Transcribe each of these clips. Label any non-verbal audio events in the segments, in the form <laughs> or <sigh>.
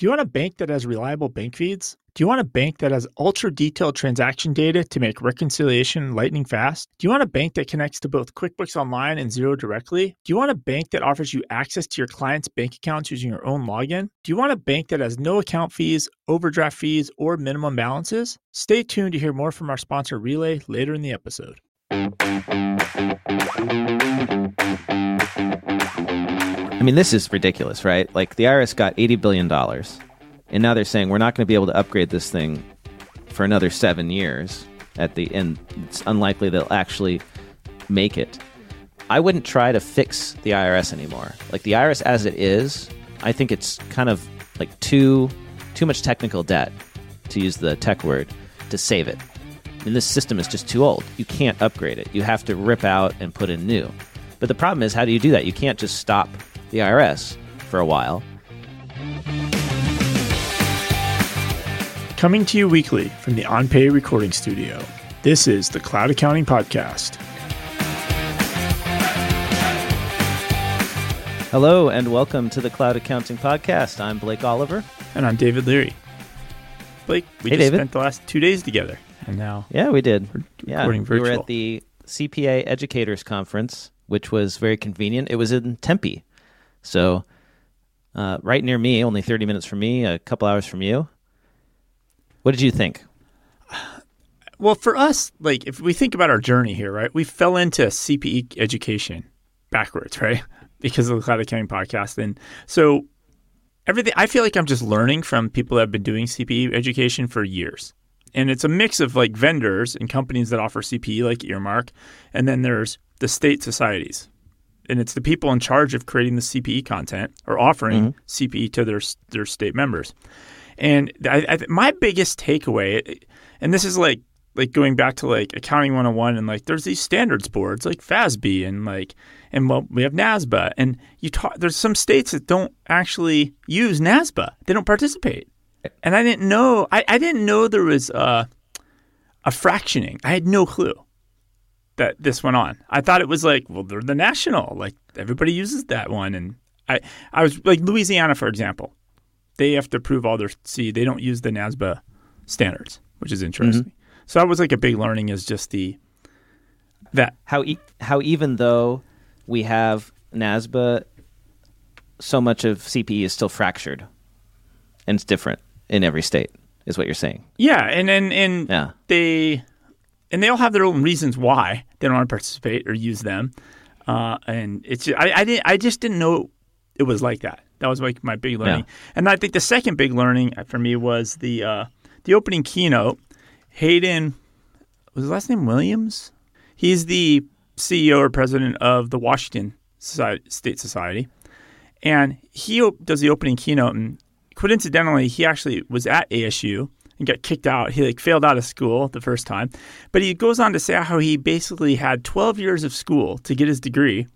Do you want a bank that has reliable bank feeds? Do you want a bank that has ultra detailed transaction data to make reconciliation lightning fast? Do you want a bank that connects to both QuickBooks Online and Xero directly? Do you want a bank that offers you access to your client's bank accounts using your own login? Do you want a bank that has no account fees, overdraft fees, or minimum balances? Stay tuned to hear more from our sponsor Relay later in the episode. I mean, this is ridiculous, right? Like the IRS got eighty billion dollars, and now they're saying we're not going to be able to upgrade this thing for another seven years. At the end, it's unlikely they'll actually make it. I wouldn't try to fix the IRS anymore. Like the IRS as it is, I think it's kind of like too too much technical debt, to use the tech word, to save it. I mean, this system is just too old. You can't upgrade it. You have to rip out and put in new. But the problem is, how do you do that? You can't just stop the IRS for a while. Coming to you weekly from the OnPay recording studio, this is the Cloud Accounting Podcast. Hello, and welcome to the Cloud Accounting Podcast. I'm Blake Oliver. And I'm David Leary. Blake, we Hey, just David. spent the last two days together, and now Yeah, we did. Yeah, recording we were at the CPA Educators Conference, which was very convenient. It was in Tempe, so uh, right near me, only 30 minutes from me, a couple hours from you. What did you think? Well, for us, like if we think about our journey here, right, we fell into CPE education backwards, right, <laughs> because of the Cloud Accounting Podcast, and so everything. I feel like I'm just learning from people that have been doing CPE education for years, and it's a mix of like vendors and companies that offer CPE, like Earmark, and then there's the state societies, and it's the people in charge of creating the CPE content or offering mm-hmm. CPE to their their state members. And I, I, my biggest takeaway, and this is like like going back to like accounting 101 and like there's these standards boards like FASB and like and well we have NASBA and you talk there's some states that don't actually use NASBA they don't participate and I didn't know I, I didn't know there was a, a fractioning. I had no clue that this went on. I thought it was like well they're the national. Like everybody uses that one. And I I was like Louisiana for example they have to prove all their see they don't use the NASBA standards which is interesting. Mm-hmm. So that was like a big learning is just the that How e- how even though we have NASBA, so much of CPE is still fractured, and it's different in every state. Is what you're saying? yeah and and and Yeah. they and they all have their own reasons why they don't want to participate or use them uh, and it's I, I didn't I just didn't know it was like that that was like my big learning and I think the second big learning for me was the uh, the opening keynote Hayden was his last name Williams he's the CEO or president of the Washington Society, State Society and he op- does the opening keynote and coincidentally he actually was at ASU and got kicked out he like failed out of school the first time but he goes on to say how he basically had 12 years of school to get his degree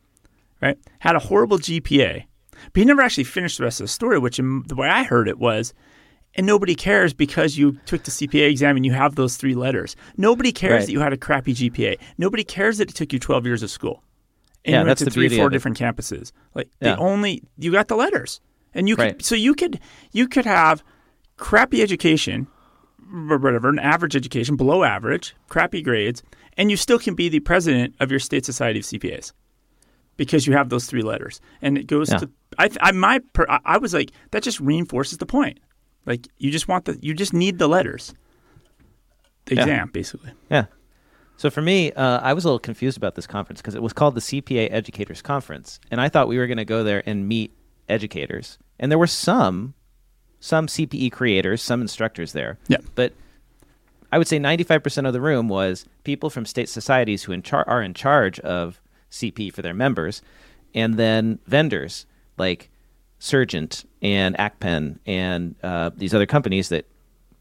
right had a horrible GPA but he never actually finished the rest of the story which in the way I heard it was and nobody cares because you took the CPA exam and you have those three letters. Nobody cares Right. that you had a crappy GPA. Nobody cares that it took you 12 years of school. And Yeah, you went that's to the three, beauty four different campuses. Like Yeah. the only you got the letters, and you could Right. so you could you could have crappy education, or whatever, an average education, below average, crappy grades, and you still can be the president of your state society of CPAs because you have those three letters, and it goes Yeah. to I, I my I- I was like that just reinforces the point. Like you just want the you just need the letters, the Yeah. exam basically. Yeah. So for me, uh, I was a little confused about this conference because it was called the CPA Educators Conference, and I thought we were going to go there and meet educators, and there were some, some CPE creators, some instructors there. Yeah. But I would say 95% of the room was people from state societies who in char- are in charge of CP for their members, and then vendors like Surgent and ACPEN and uh, these other companies that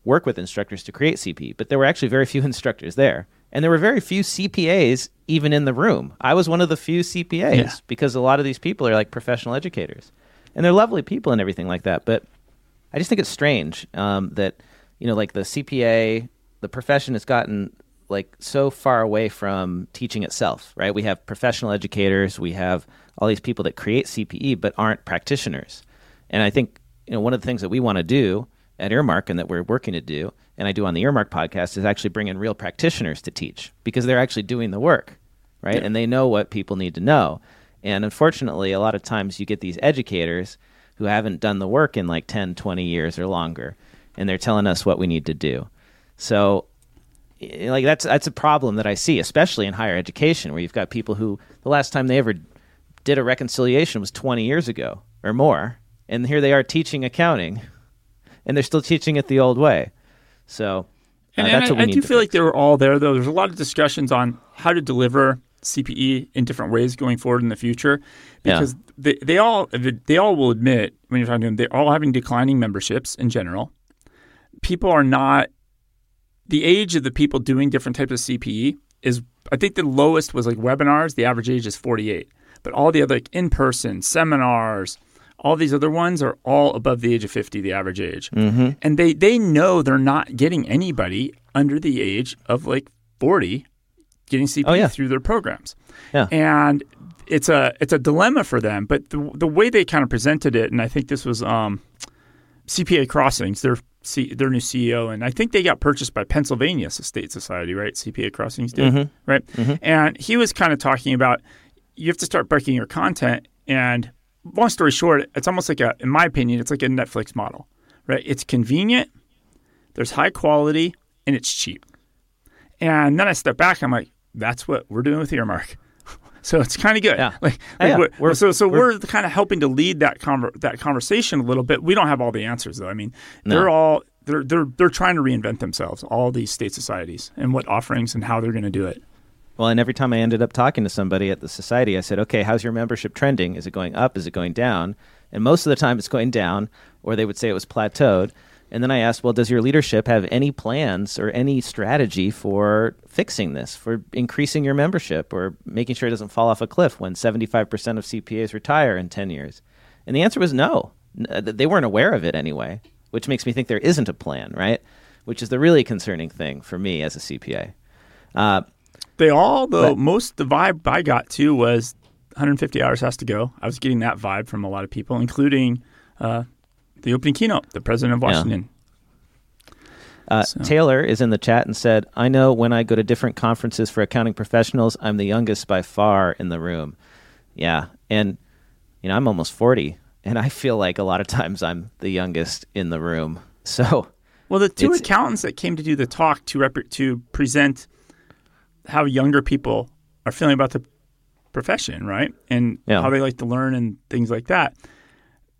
work with instructors to create CP. But there were actually very few <laughs> instructors there, and there were very few CPAs even in the room. I was one of the few CPAs Yeah. because a lot of these people are like professional educators, and they're lovely people and everything like that. But I just think it's strange um, that you know, like the CPA, the profession has gotten like so far away from teaching itself. Right? We have professional educators, we have all these people that create CPE but aren't practitioners, and I think you know, one of the things that we want to do at Earmark and that we're working to do, and I do on the Earmark podcast, is actually bring in real practitioners to teach because they're actually doing the work, right? Yeah. And they know what people need to know. And unfortunately, a lot of times you get these educators who haven't done the work in like 10, 20 years or longer, and they're telling us what we need to do. So, like that's that's a problem that I see, especially in higher education, where you've got people who the last time they ever did a reconciliation was 20 years ago or more, and here they are teaching accounting, <laughs> and they're still teaching it the old way. So, uh, And, that's and I, I do feel fix. like they were all there, though. There's a lot of discussions on how to deliver CPE in different ways going forward in the future, Yeah. because they, they all they all will admit when you're talking to them, they're all having declining memberships in general. People are not the age of the people doing different types of CPE is. I think the lowest was like webinars. The average age is 48, but all the other like in person seminars. All these other ones are all above the age of 50, the average age Mm-hmm. and they they know they're not getting anybody under the age of like 40 getting CPE Oh, yeah. through their programs. Yeah. And it's a it's a dilemma for them, but the the way they kind of presented it and I think this was um, CPA Crossings, their C, their new CEO and I think they got purchased by Pennsylvania State Society, right? CPA Crossings did, Mhm. right? Mhm. And he was kind of talking about you have to start breaking your content and long story short, it's almost like a in my opinion, it's like a Netflix model right? It's convenient, there's high quality, and it's cheap. And then I step back, I'm like, that's what we're doing with Earmark. <laughs> so it's kind of good. Yeah. <laughs> Like, oh, like yeah. we're- We're- so so we're- we're, kind of helping to lead that conver- that conversation a little bit. We don't have all the answers though. I mean, No. they're all they're they're they're trying to reinvent themselves, all these state societies, and what offerings and how they're going to do it. Well, and every time I ended up talking to somebody at the society, I said, "Okay, how's your membership trending? Is it going up? Is it going down?" And most of the time, it's going down, or they would say it was plateaued. And then I asked, "Well, does your leadership have any plans or any strategy for fixing this, for increasing your membership, or making sure it doesn't fall off a cliff when seventy-five percent of CPAs retire in ten years?" And the answer was no. Uh, They weren't aware of it anyway, which makes me think there isn't a plan, right? Which is the really concerning thing for me as a CPA. Uh, They all, though, But- most the vibe I got too was 150 hours has to go. I was getting that vibe from a lot of people, including uh, the opening keynote, the president of Yeah. Washington. Uh, So- Taylor is in the chat and said, I know when I go to different conferences for accounting professionals, I'm the youngest by far in the room. Yeah. And, you know, I'm almost 40, and I feel like a lot of times I'm the youngest in the room. So, Well, the two accountants that came to do the talk to rep- to present how younger people are feeling about the profession, right, and Yeah. how they like to learn and things like that.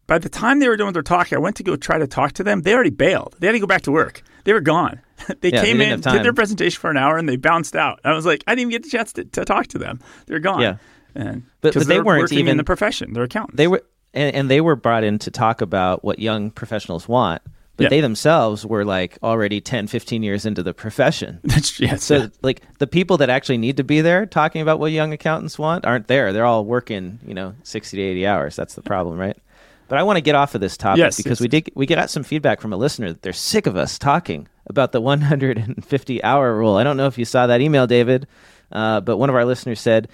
By the time they were doing their talk, I went to go try to talk to them. They already bailed. They had to go back to work. They were gone. <laughs> they Yeah, came didn't in, did their presentation for an hour, and they bounced out. I was like, I didn't even get the chance to, to talk to them. They're gone. Yeah. and But- but they weren't working even- in the profession. They're accountants. they were, and, and they were brought in to talk about what young professionals want, but Yeah. they themselves were like already 10, 15 years into the profession. <laughs> That's yes. So, like, the people that actually need to be there talking about what young accountants want aren't there. They're all working, you know, 60 to 80 hours. That's the problem, right? But I want to get off of this topic Yes, because we did we got some feedback from a listener that they're sick of us talking about the 150 hour rule. I don't know if you saw that email, David, uh, but one of our listeners said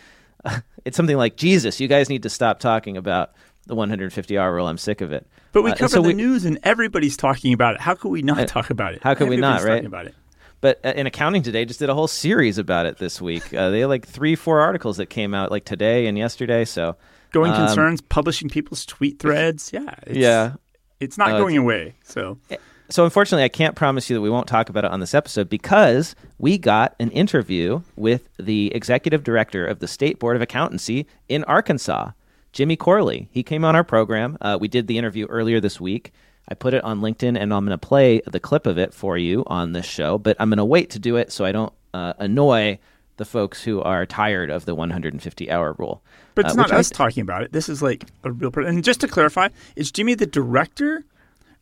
<laughs> it's something like Jesus. You guys need to stop talking about the 150 hour rule. I'm sick of it. But we Uh, cover so the we- news, and everybody's talking about it. How could we not Uh, talk about it? how could we not, right? About it. But uh, in accounting today, just did a whole series about it this week. Uh, they had like three, four articles that came out like today and yesterday. So Going Um, concerns, publishing people's tweet threads. Yeah. It's, yeah, It's not Uh, going away. So So unfortunately, I can't promise you that we won't talk about it on this episode because we got an interview with the executive director of the State Board of Accountancy in Arkansas, Jimmy Corley. He came on our program. Uh, we did the interview earlier this week. I put it on LinkedIn, and I'm going to play the clip of it for you on this show. But I'm going to wait to do it so I don't uh, annoy the folks who are tired of the 150 hour rule. But it's Uh, not which I- us talking about it. This is like a real person. And just to clarify, is Jimmy the director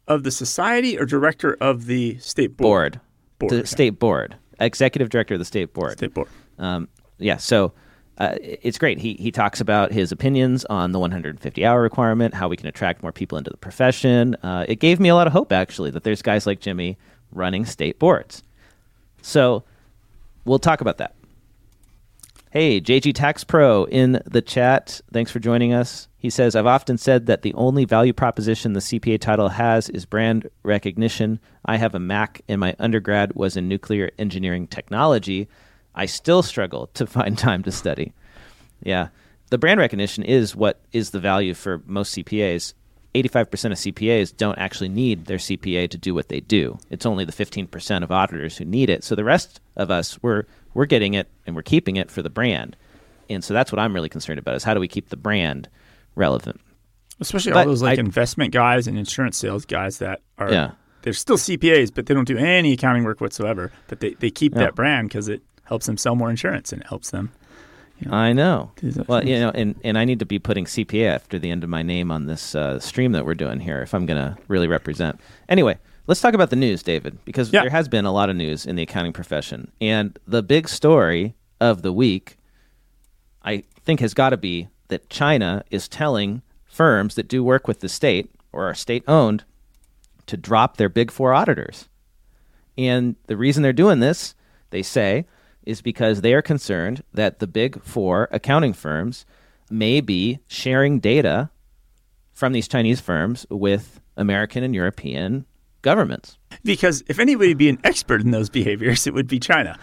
of the society or director of the state board? board, Board, the okay. state board, executive director of the state board. State board. Um, yeah, so uh, it's great. He he talks about his opinions on the 150 hour requirement, how we can attract more people into the profession. Uh, it gave me a lot of hope, actually, that there's guys like Jimmy running state boards. So we'll talk about that. Hey, JG Tax Pro in the chat. Thanks for joining us. He says, I've often said that the only value proposition the CPA title has is brand recognition. I have a Mac, and my undergrad was in nuclear engineering technology. I still struggle to find <laughs> time to study. Yeah. The brand recognition is what is the value for most CPAs. 85% of CPAs don't actually need their CPA to do what they do. It's only the 15% of auditors who need it. So the rest of us, we're, we're getting it and we're keeping it for the brand. And so that's what I'm really concerned about is how do we keep the brand relevant? Especially But all those like I- investment guys and insurance sales guys that are Yeah. they're still CPAs, but they don't do any accounting work whatsoever. But they, they keep Yeah. that brand because it helps them sell more insurance and it helps them. I know. Do those Well, things. you know, and, and I need to be putting CPA after the end of my name on this uh, stream that we're doing here if I'm going to really represent. Anyway, let's talk about the news, David, because Yeah. there has been a lot of news in the accounting profession. And the big story of the week, I think, has got to be that China is telling firms that do work with the state or are state owned to drop their big four auditors. And the reason they're doing this, they say, is because they are concerned that the big four accounting firms may be sharing data from these Chinese firms with American and European governments. Because if anybody would be an expert in those behaviors, it would be China.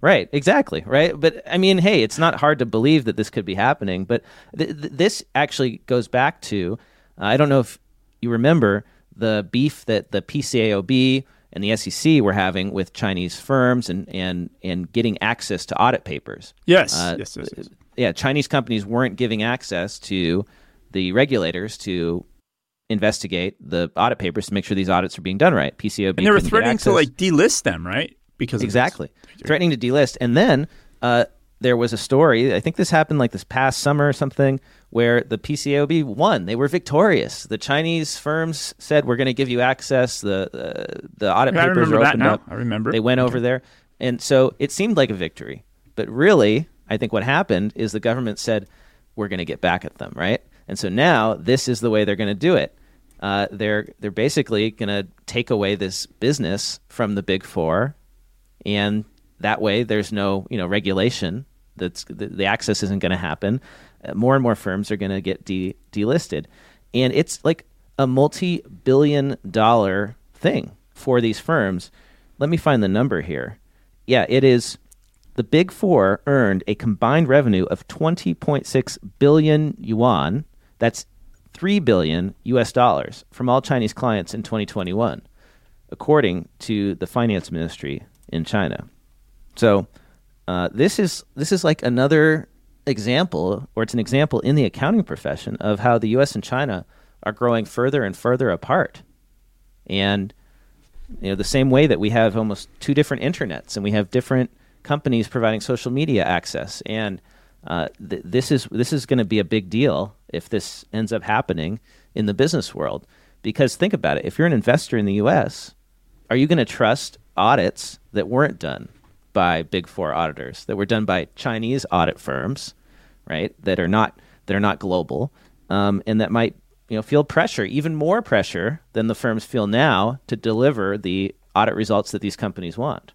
Right, exactly, right? But I mean, hey, it's not hard to believe that this could be happening. But th- th- this actually goes back to I don't know if you remember the beef that the PCAOB and the SEC were having with Chinese firms and, and, and getting access to audit papers. Yes. Uh, yes, yes, yes. Yeah, Chinese companies weren't giving access to the regulators to investigate the audit papers to make sure these audits are being done right. PCAOB And they were threatening to like delist them, right? Because. Exactly. Threatening to delist. And then uh, there was a story, I think this happened like this past summer or something, where the PCAOB won. They were victorious. The Chinese firms said, we're going to give you access. The, uh, the audit I papers are opened up. I remember. They went over there. And so it seemed like a victory. But really, I think what happened is the government said, we're going to get back at them, right? And so now this is the way they're going to do it. Uh, they're they're basically going to take away this business from the big four, and that way there's no you know regulation. That's the, the access isn't going to happen. Uh, more and more firms are going to get de- delisted, and it's like a multi-billion dollar thing for these firms. Let me find the number here. Yeah, it is. The big four earned a combined revenue of 20.6 billion yuan. That's 3 billion US dollars from all Chinese clients in 2021, according to the finance ministry in China. So, uh, this is this is like another example, or it's an example in the accounting profession of how the U.S. and China are growing further and further apart, and you know the same way that we have almost two different internets and we have different companies providing social media access. And uh, th- this is this is going to be a big deal if this ends up happening in the business world. Because think about it if you're an investor in the US are you going to trust audits that weren't done by big 4 auditors that were done by Chinese audit firms right that are not that are not global um, and that might you know feel pressure even more pressure than the firms feel now to deliver the audit results that these companies want.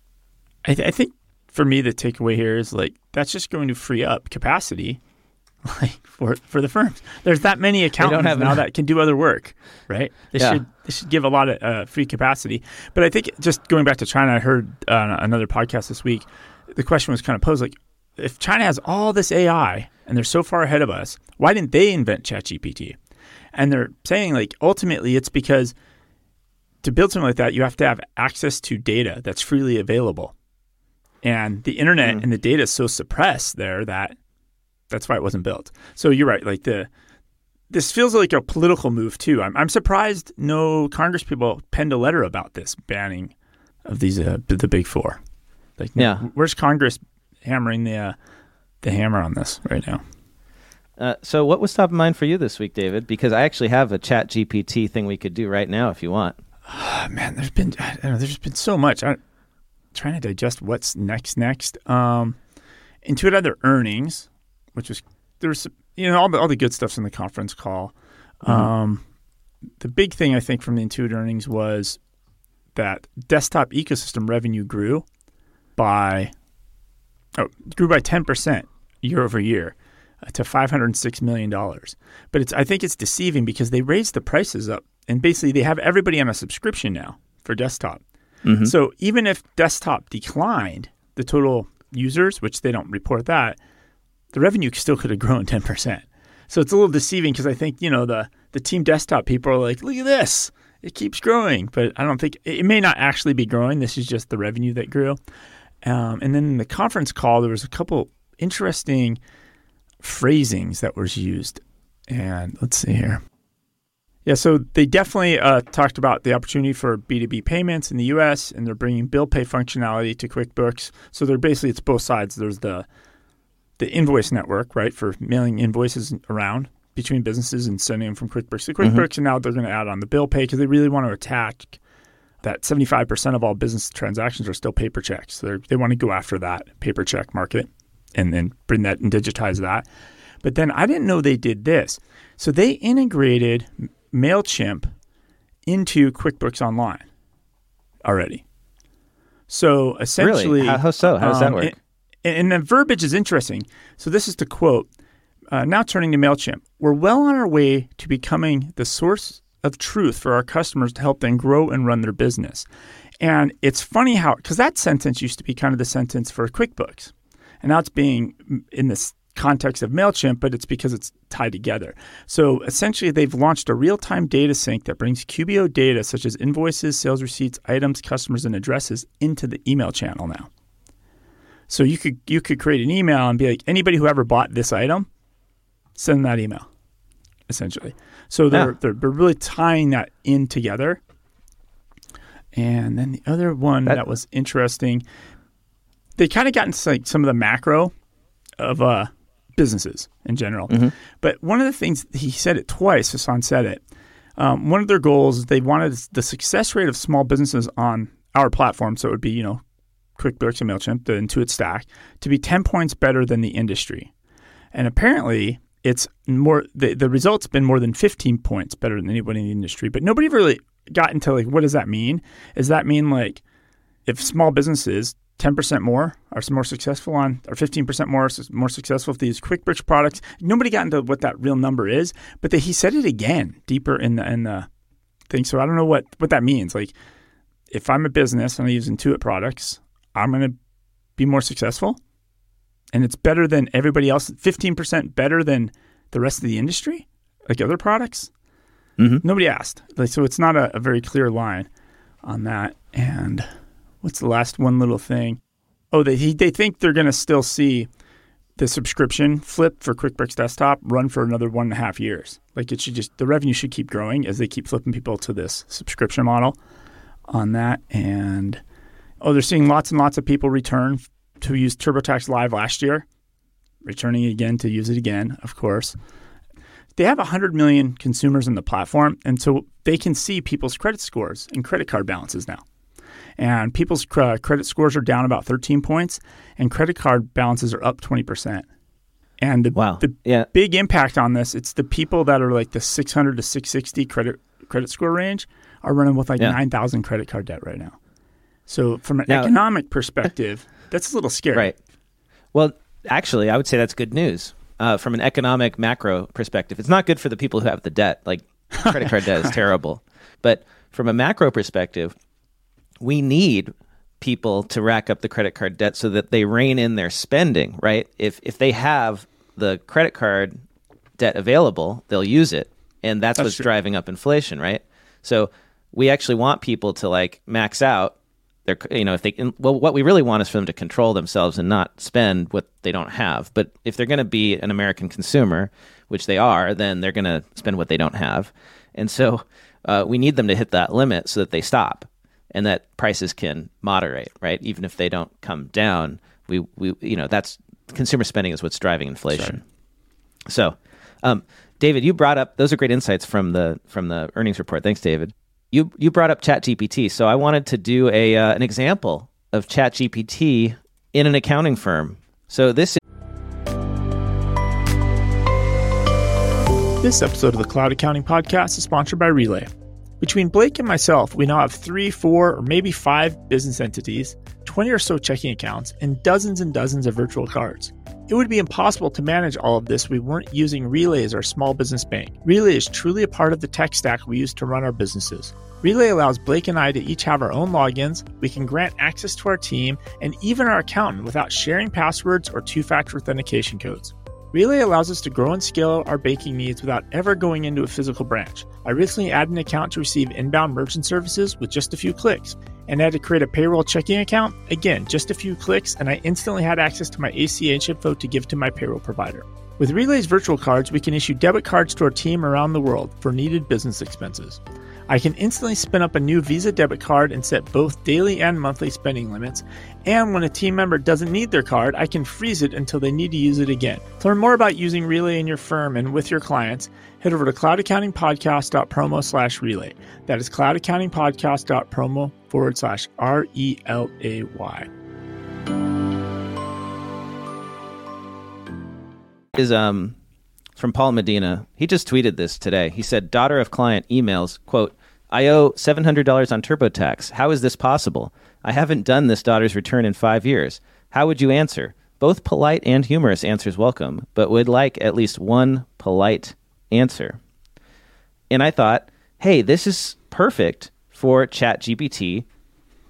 I, th- I think for me, the takeaway here is like that's just going to free up capacity, <laughs> like for for the firms. There's that many accountants now enough- that can do other work, right? They Yeah. should they should give a lot of uh, free capacity. But I think just going back to China, I heard uh, another podcast this week. The question was kind of posed like, if China has all this AI and they're so far ahead of us, why didn't they invent ChatGPT? And they're saying like ultimately it's because to build something like that, you have to have access to data that's freely available. And the internet and the data is so suppressed there that that's why it wasn't built. So you're right. Like the this feels like a political move too. I'm I'm surprised no Congress people penned a letter about this banning of these uh, the big four. Like Yeah. where's Congress hammering the uh, the hammer on this right now? Uh, so, what was top of mind for you this week, David? Because I actually have a Chat GPT thing we could do right now if you want. Oh, man, there's been I don't know, there's been so much. I'm trying to digest what's next. Next, um, Intuit had their earnings, which was there's you know all the all the good stuff's in the conference call. Um, the big thing I think from the Intuit earnings was that desktop ecosystem revenue grew by oh, grew by 10% year over year uh, to $506 million. But it's, I think it's deceiving because they raised the prices up and basically they have everybody on a subscription now for desktop. Mm-hmm. So even if desktop declined, the total users, which they don't report that, the revenue still could have grown <laughs> 10%. So it's a little deceiving because I think, you know, the, the team desktop people are like, look at this. It keeps growing. But I don't think it may not actually be growing. This is just the revenue that grew. Um, and then in the conference call, there was a couple interesting phrasings that was used. And let's see here. Yeah, so they definitely uh, talked about the opportunity for B2B payments in the US, and they're bringing bill pay functionality to QuickBooks. So they're basically, it's both sides. There's the the invoice network, right, for mailing invoices around between businesses and sending them from QuickBooks to QuickBooks. Mm-hmm. And now they're going to add on the bill pay because they really want to attack that 75% of all business transactions are still paper checks. So they want to go after that paper check market and then bring that and digitize that. But then I didn't know they did this. So they integrated MailChimp into QuickBooks Online already. So essentially, really? how, so? How does um, that work? And, and the verbiage is interesting. So this is the quote. Uh, now turning to MailChimp, we're well on our way to becoming the source of truth for our customers to help them grow and run their business. And it's funny how, because that sentence used to be kind of the sentence for QuickBooks. And now it's being in this context of MailChimp, but it's because it's tied together. So essentially, they've launched a real time data sync that brings QBO data such as invoices, sales receipts, items, customers, and addresses into the email channel now. So you could you could create an email and be like anybody who ever bought this item, send that email, essentially. So they're, yeah. they're, they're really tying that in together. And then the other one that, that was interesting, they kind of got into like some of the macro of uh, businesses in general. Mm-hmm. But one of the things he said it twice. Sasan said it. Um, one of their goals is they wanted the success rate of small businesses on our platform. So it would be you know QuickBooks and Mailchimp, the Intuit stack, to be ten points better than the industry. And apparently, it's more the, the results been more than 15 points better than anybody in the industry but nobody really got into like what does that mean? Does that mean like if small businesses 10% more are more successful on or 15% more more successful with these quickbooks products? Nobody got into what that real number is but the, he said it again deeper in the in the thing. So i don't know what what that means. Like if i'm a business and i use intuit products i'm going to be more successful and it's better than everybody else, 15% better than the rest of the industry, like other products. Mm-hmm. Nobody asked. Like, so it's not a, a very clear line on that. And what's the last one little thing? Oh, they, they think they're going to still see the subscription flip for QuickBooks Desktop run for another one and a half years. Like it should just, the revenue should keep growing as they keep flipping people to this subscription model on that. And oh, they're seeing lots and lots of people return to use TurboTax Live last year, returning again to use it again, of course. They have 100 million consumers on the platform, and so they can see people's credit scores and credit card balances now. And people's uh, credit scores are down about 13 points, and credit card balances are up 20%. And the, wow. the yeah. big impact on this, it's the people that are like the 600 to 660 credit credit score range are running with like yeah. 9,000 credit card debt right now. So from an now, economic perspective, <laughs> that's a little scary. Right. Well, actually, I would say that's good news uh, from an economic macro perspective. It's not good for the people who have the debt. Like <laughs> credit card debt is terrible. But from a macro perspective, we need people to rack up the credit card debt so that they rein in their spending, right? If if they have the credit card debt available, they'll use it. And that's, that's what's true. driving up inflation, right? So we actually want people to like max out they're you know if they well what we really want is for them to control themselves and not spend what they don't have. But if they're going to be an american consumer which they are then they're going to spend what they don't have. And so uh, we need them to hit that limit so that they stop and that prices can moderate right? Even if they don't come down we we you know that's consumer spending is what's driving inflation. So um, david you brought up those are great insights from the from the earnings report. Thanks david you you brought up ChatGPT, so I wanted to do a uh, an example of ChatGPT in an accounting firm. So this. Is this episode of the Cloud Accounting Podcast is sponsored by Relay. Between Blake and myself, we now have three, four, or maybe five business entities 20 or so checking accounts, and dozens and dozens of virtual cards. It would be impossible to manage all of this if we weren't using Relay as our small business bank. Relay is truly a part of the tech stack we use to run our businesses. Relay allows Blake and I to each have our own logins, we can grant access to our team, and even our accountant without sharing passwords or two factor authentication codes. Relay allows us to grow and scale our banking needs without ever going into a physical branch. I recently added an account to receive inbound merchant services with just a few clicks, and had to create a payroll checking account. Again, just a few clicks, and I instantly had access to my ACH info to give to my payroll provider. With Relay's virtual cards, we can issue debit cards to our team around the world for needed business expenses. I can instantly spin up a new Visa debit card and set both daily and monthly spending limits. And when a team member doesn't need their card, I can freeze it until they need to use it again. To learn more about using Relay in your firm and with your clients, head over to cloudaccountingpodcast.promo slash relay. That is cloudaccountingpodcast.promo forward slash R E L A Y. Is um from Paul Medina. He just tweeted this today. He said, "Daughter of client emails quote." I owe seven hundred dollars on TurboTax. How is this possible? I haven't done this daughter's return in five years. How would you answer? Both polite and humorous answers welcome, but would like at least one polite answer. And I thought, hey, this is perfect for ChatGPT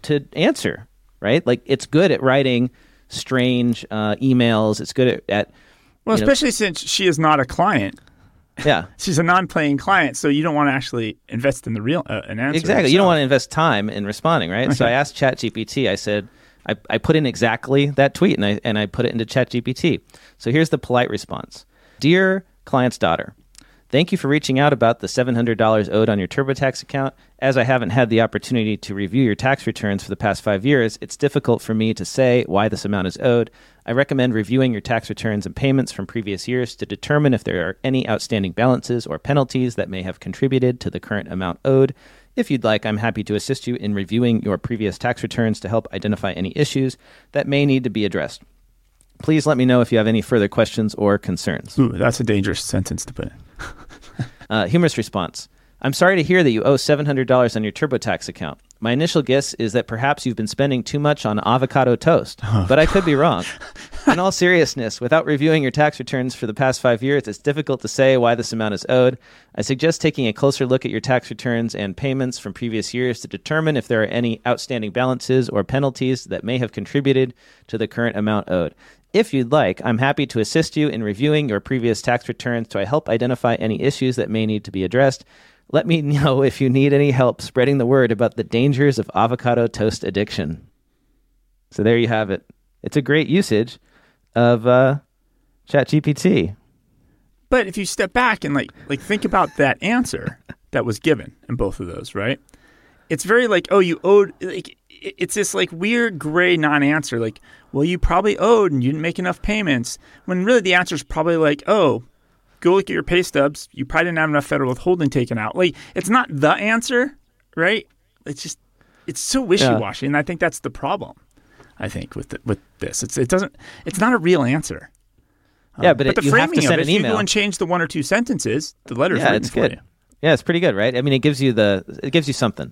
to answer, right? Like it's good at writing strange uh, emails. It's good at, at Well, you know- especially since she is not a client. yeah, <laughs> She's a non-paying client, so you don't want to actually invest in the real uh, an answer. exactly. You don't want to invest time in responding, right? So I asked ChatGPT. I said, I, I put in exactly that tweet, and I and I put it into ChatGPT. So here's the polite response: Dear client's daughter. Thank you for reaching out about the $700 owed on your TurboTax account. As I haven't had the opportunity to review your tax returns for the past five years, it's difficult for me to say why this amount is owed. I recommend reviewing your tax returns and payments from previous years to determine if there are any outstanding balances or penalties that may have contributed to the current amount owed. If you'd like, I'm happy to assist you in reviewing your previous tax returns to help identify any issues that may need to be addressed. Please let me know if you have any further questions or concerns. Ooh, that's a dangerous sentence to put in. Uh, humorous response. I'm sorry to hear that you owe $700 on your TurboTax account. My initial guess is that perhaps you've been spending too much on avocado toast, <laughs> but I could be wrong. <laughs> <laughs> In all seriousness, without reviewing your tax returns for the past five years, it's difficult to say why this amount is owed. I suggest taking a closer look at your tax returns and payments from previous years to determine if there are any outstanding balances or penalties that may have contributed to the current amount owed. If you'd like, I'm happy to assist you in reviewing your previous tax returns to help identify any issues that may need to be addressed. Let me <laughs> know if you need any help spreading the word about the dangers of avocado toast addiction. So there you have it. It's a great usage of uh, ChatGPT. But if you step back and like like think about that answer that was given in both of those, right? It's very like, oh, you owed like it's this like weird gray non-answer like, well, you probably owed and you didn't make enough payments. When really the answer is probably like, oh, go look at your pay stubs. You probably didn't have enough federal withholding taken out. Like it's not the answer, right? It's just it's so wishy-washy and I think that's the problem. I think with the, with this. It's it doesn't it's not a real answer. yeah, but, it, the you have to framing of it, you go and change the one or two sentences, the letter's yeah, written it's for good. you. Yeah, it's pretty good, right? I mean, it gives you the it gives you something.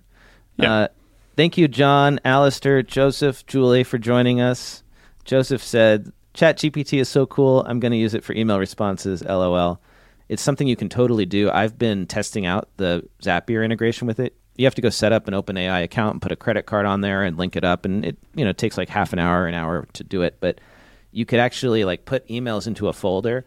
Yeah. Uh, thank you, John, Alistair, Joseph, Julie, for joining us. Joseph said, "Chat GPT is so cool. I'm going to use it for email responses. LOL. It's something you can totally do. I've been testing out the Zapier integration with it. You have to go set up an OpenAI account and put a credit card on there and link it up, and it you know takes like half an hour, an hour to do it, but you could actually like put emails into a folder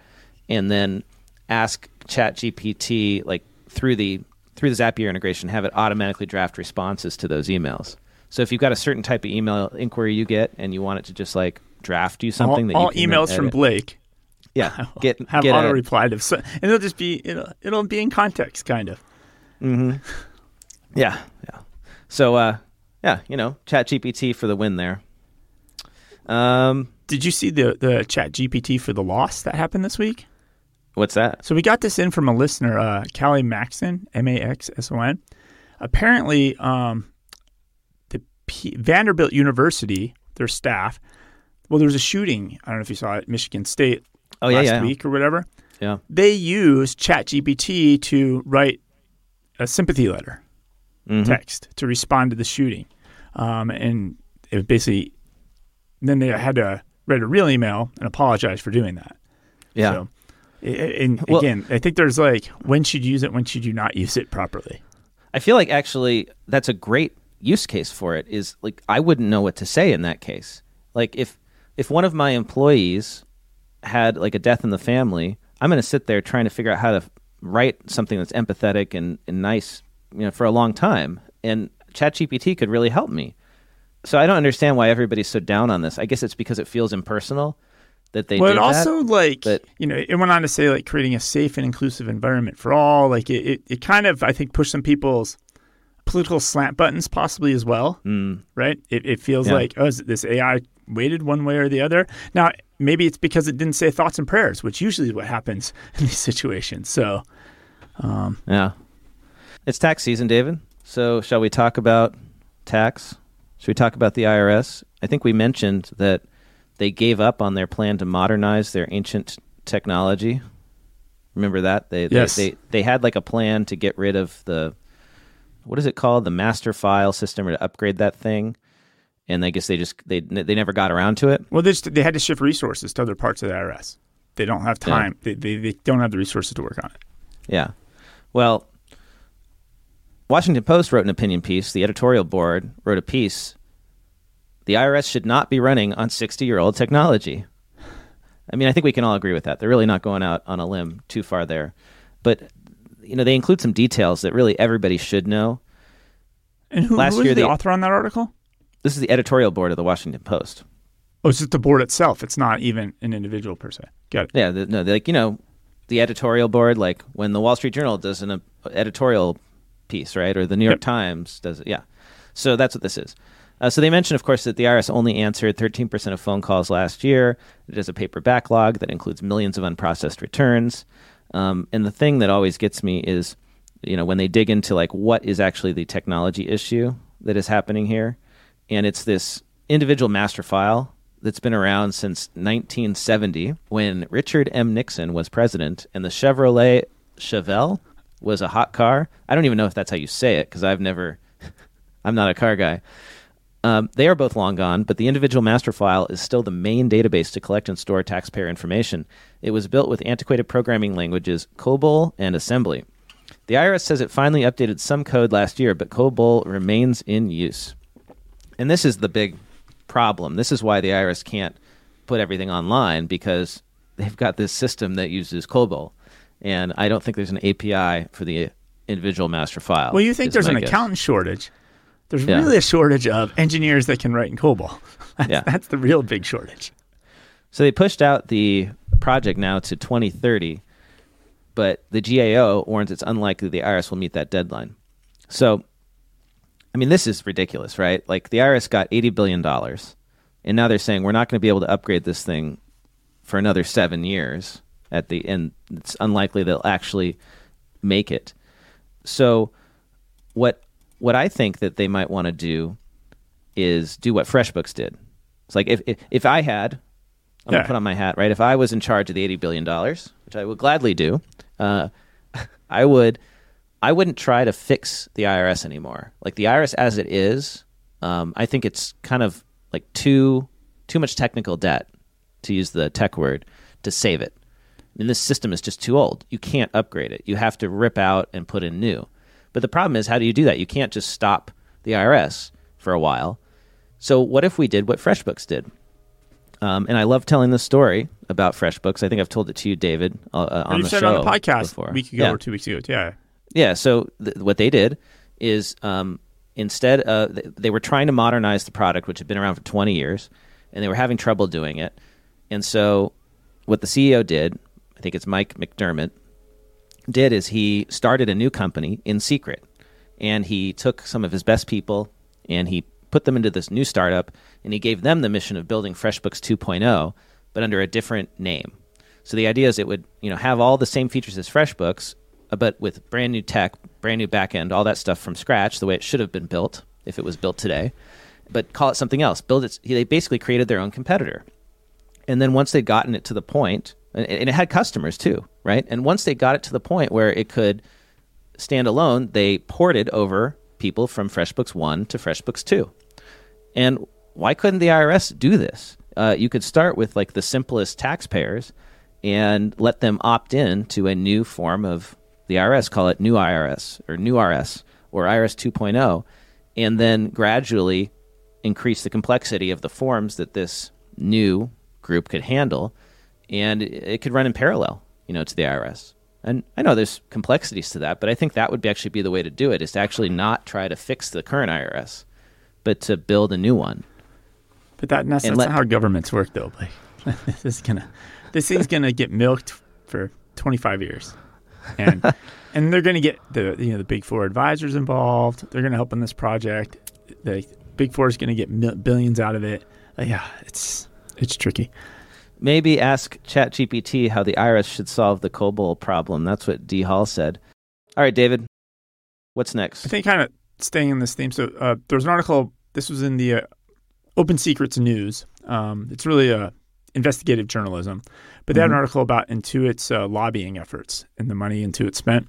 and then ask ChatGPT like through the through the Zapier integration, have it automatically draft responses to those emails. So if you've got a certain type of email inquiry you get and you want it to just like draft you All, something that all can then emails from Blake yeah <laughs> get have get auto reply to, so, and it'll just be it'll, it'll be in context, kind of. Mm-hmm. Yeah yeah so uh yeah you know Chat GPT for the win there. Um, Did you see the the Chat GPT for the loss that happened this week? what's that? So we got this in from a listener, uh, Callie Maxson, M A X S O N. Apparently, um, the P- Vanderbilt University, their staff. Well, there was a shooting. I don't know if you saw it, Michigan State Oh yeah last yeah week or whatever. yeah They used ChatGPT to write a sympathy letter Mhm. text to respond to the shooting, um, and it basically then they had to write a real email and apologize for doing that. Yeah. So, and Well- again, I think there's like when should you use it, when should you not use it properly. I feel like actually that's a great use case for it. Is like I wouldn't know what to say in that case. Like if if one of my employees had like a death in the family, I'm going to sit there trying to figure out how to write something that's empathetic and, and nice, you know, for a long time. And ChatGPT could really help me. So I don't understand why everybody's so down on this. I guess it's because it feels impersonal that they well, it also that. like but- you know, it went on to say like creating a safe and inclusive environment for all. Like it, it, it kind of I think pushed some people's political slant buttons possibly as well. Mm, Right? It, it feels Yeah. like oh, is this AI weighted one way or the other? Now maybe it's because it didn't say thoughts and prayers, which usually is what happens <laughs> in these situations. So yeah. It's tax season, David. So shall we talk about tax? Should we talk about the IRS? I think we mentioned that they gave up on their plan to modernize their ancient technology. Remember that? They they, Yes. they they had like a plan to get rid of the what is it called? The master file system or to upgrade that thing. And I guess they just they they never got around to it. well, they just, they had to shift resources to other parts of the IRS. They don't have time. They, they they don't have the resources to work on it. Yeah. Well, Washington Post wrote an opinion piece. The editorial board wrote a piece. The IRS should not be running on 60 year old technology. I mean, I think we can all agree with that. They're really not going out on a limb too far there. But, you know, they include some details that really everybody should know. And who, Last who was year the they- author on that article? This is the editorial board of the Washington Post. Oh, it's just the board itself. It's not even an individual per se. Got it. Yeah, the, no, like you know, the editorial board, like when the Wall Street Journal does an uh, editorial piece, right, or the New York Yep. Times does it. Yeah, so that's what this is. Uh, so they mentioned, of course, that the IRS only answered 13% of phone calls last year. It has a paper backlog that includes millions of unprocessed returns. Um, and the thing that always gets me is, you know, when they dig into like what is actually the technology issue that is happening here, and it's this individual master file that's been around since 1970 when Richard M. Nixon was president and the Chevrolet Chevelle was a hot car. I don't even know if that's how you say it because I've never, <laughs> I'm not a car guy. Um, they are both long gone, but the individual master file is still the main database to collect and store taxpayer information. It was built with antiquated programming languages COBOL and assembly. The IRS says it finally updated some code last year, but COBOL remains in use. And this is the big problem. This is why the IRS can't put everything online because they've got this system that uses COBOL. And I don't think there's an API for the individual master file. Well, you think there's an guess. accountant shortage. There's Yeah. really a shortage of engineers that can write in COBOL. <laughs> That's, Yeah. that's the real big shortage. So they pushed out the project now to 2030, but the GAO warns it's unlikely the IRS will meet that deadline. So, I mean, this is ridiculous, right? Like the IRS got $80 billion, and now they're saying we're not going to be able to upgrade this thing for another seven years at the end. It's unlikely they'll actually make it. So, what what I think that they might want to do is do what FreshBooks did. It's like if if, if I had, I'm Yeah. gonna put on my hat, right? If I was in charge of the eighty billion dollars, which I would gladly do, uh, <laughs> I would I wouldn't try to fix the IRS anymore. Like the IRS as it is, um, I think it's kind of like too too much technical debt, to use the tech word, to save it. And this system is just too old. You can't upgrade it. You have to rip out and put in new. But the problem is, how do you do that? You can't just stop the IRS for a while. So what if we did what FreshBooks did? Um, and I love telling this story about FreshBooks. I think I've told it to you, David, uh, uh, on you the said show on the podcast before. a week ago Yeah. or two weeks ago. Yeah. Yeah. So th- what they did is um, instead, uh, th- they were trying to modernize the product, which had been around for 20 years, and they were having trouble doing it. And so what the CEO did, think it's Mike McDermott, did is he started a new company in secret, and he took some of his best people and he put them into this new startup, and he gave them the mission of building FreshBooks 2.0, but under a different name. So the idea is it would you know have all the same features as FreshBooks, uh, but with brand new tech, brand new backend, all that stuff from scratch, the way it should have been built if it was built today. But call it something else. Build it. They basically created their own competitor. And then once they'd gotten it to the point, and and it had customers too, right? And once they got it to the point where it could stand alone, they ported over people from FreshBooks 1 to FreshBooks 2. And why couldn't the IRS do this? Uh, you could start with like the simplest taxpayers and let them opt in to a new form of the IRS, call it new IRS or new RS or IRS 2.0, and then gradually increase the complexity of the forms that this new group could handle, and it could run in parallel, you know, to the IRS. And I know there's complexities to that, but I think that would be actually be the way to do it: is to actually not try to fix the current IRS, but to build a new one. But that, that's, that's let, not how governments work, though. Like, <laughs> this is gonna, this thing's gonna get milked for 25 years, and <laughs> and they're gonna get the you know the big four advisors involved. They're gonna help in this project. The big four is gonna get billions out of it. Like, yeah, it's it's tricky. Maybe ask ChatGPT how the IRS should solve the COBOL problem. That's what D Hall said. All right, David, what's next? I think kind of staying in this theme. So uh, there was an article. This was in the uh, Open Secrets News. Um, it's really a investigative journalism, but they had mm-hmm. an article about Intuit's uh, lobbying efforts and the money Intuit spent.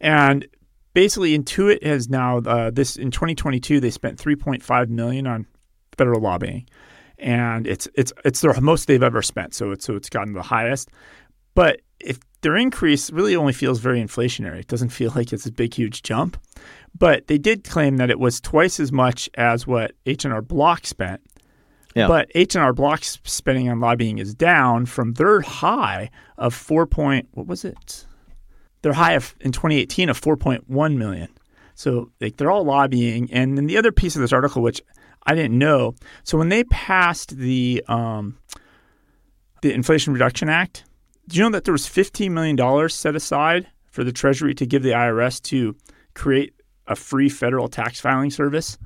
And basically, Intuit has now uh, this in 2022 they spent 3.5 million on federal lobbying and it's it's it's the most they've ever spent. So it's so it's gotten the highest. But if their increase really only feels very inflationary, it doesn't feel <laughs> like it's a big huge jump. But they did claim that it was twice as much as what H and R Block spent. Yeah. But H and R Block's spending on lobbying is down from their high of four point what was it? Their high of in 2018 of 4.1 million. So like they're all lobbying. And then the other piece of this article, which I didn't know. So when they passed the um, the Inflation Reduction Act, do you know that there was fifteen million dollars set aside for the Treasury to give the IRS to create a free federal tax filing service?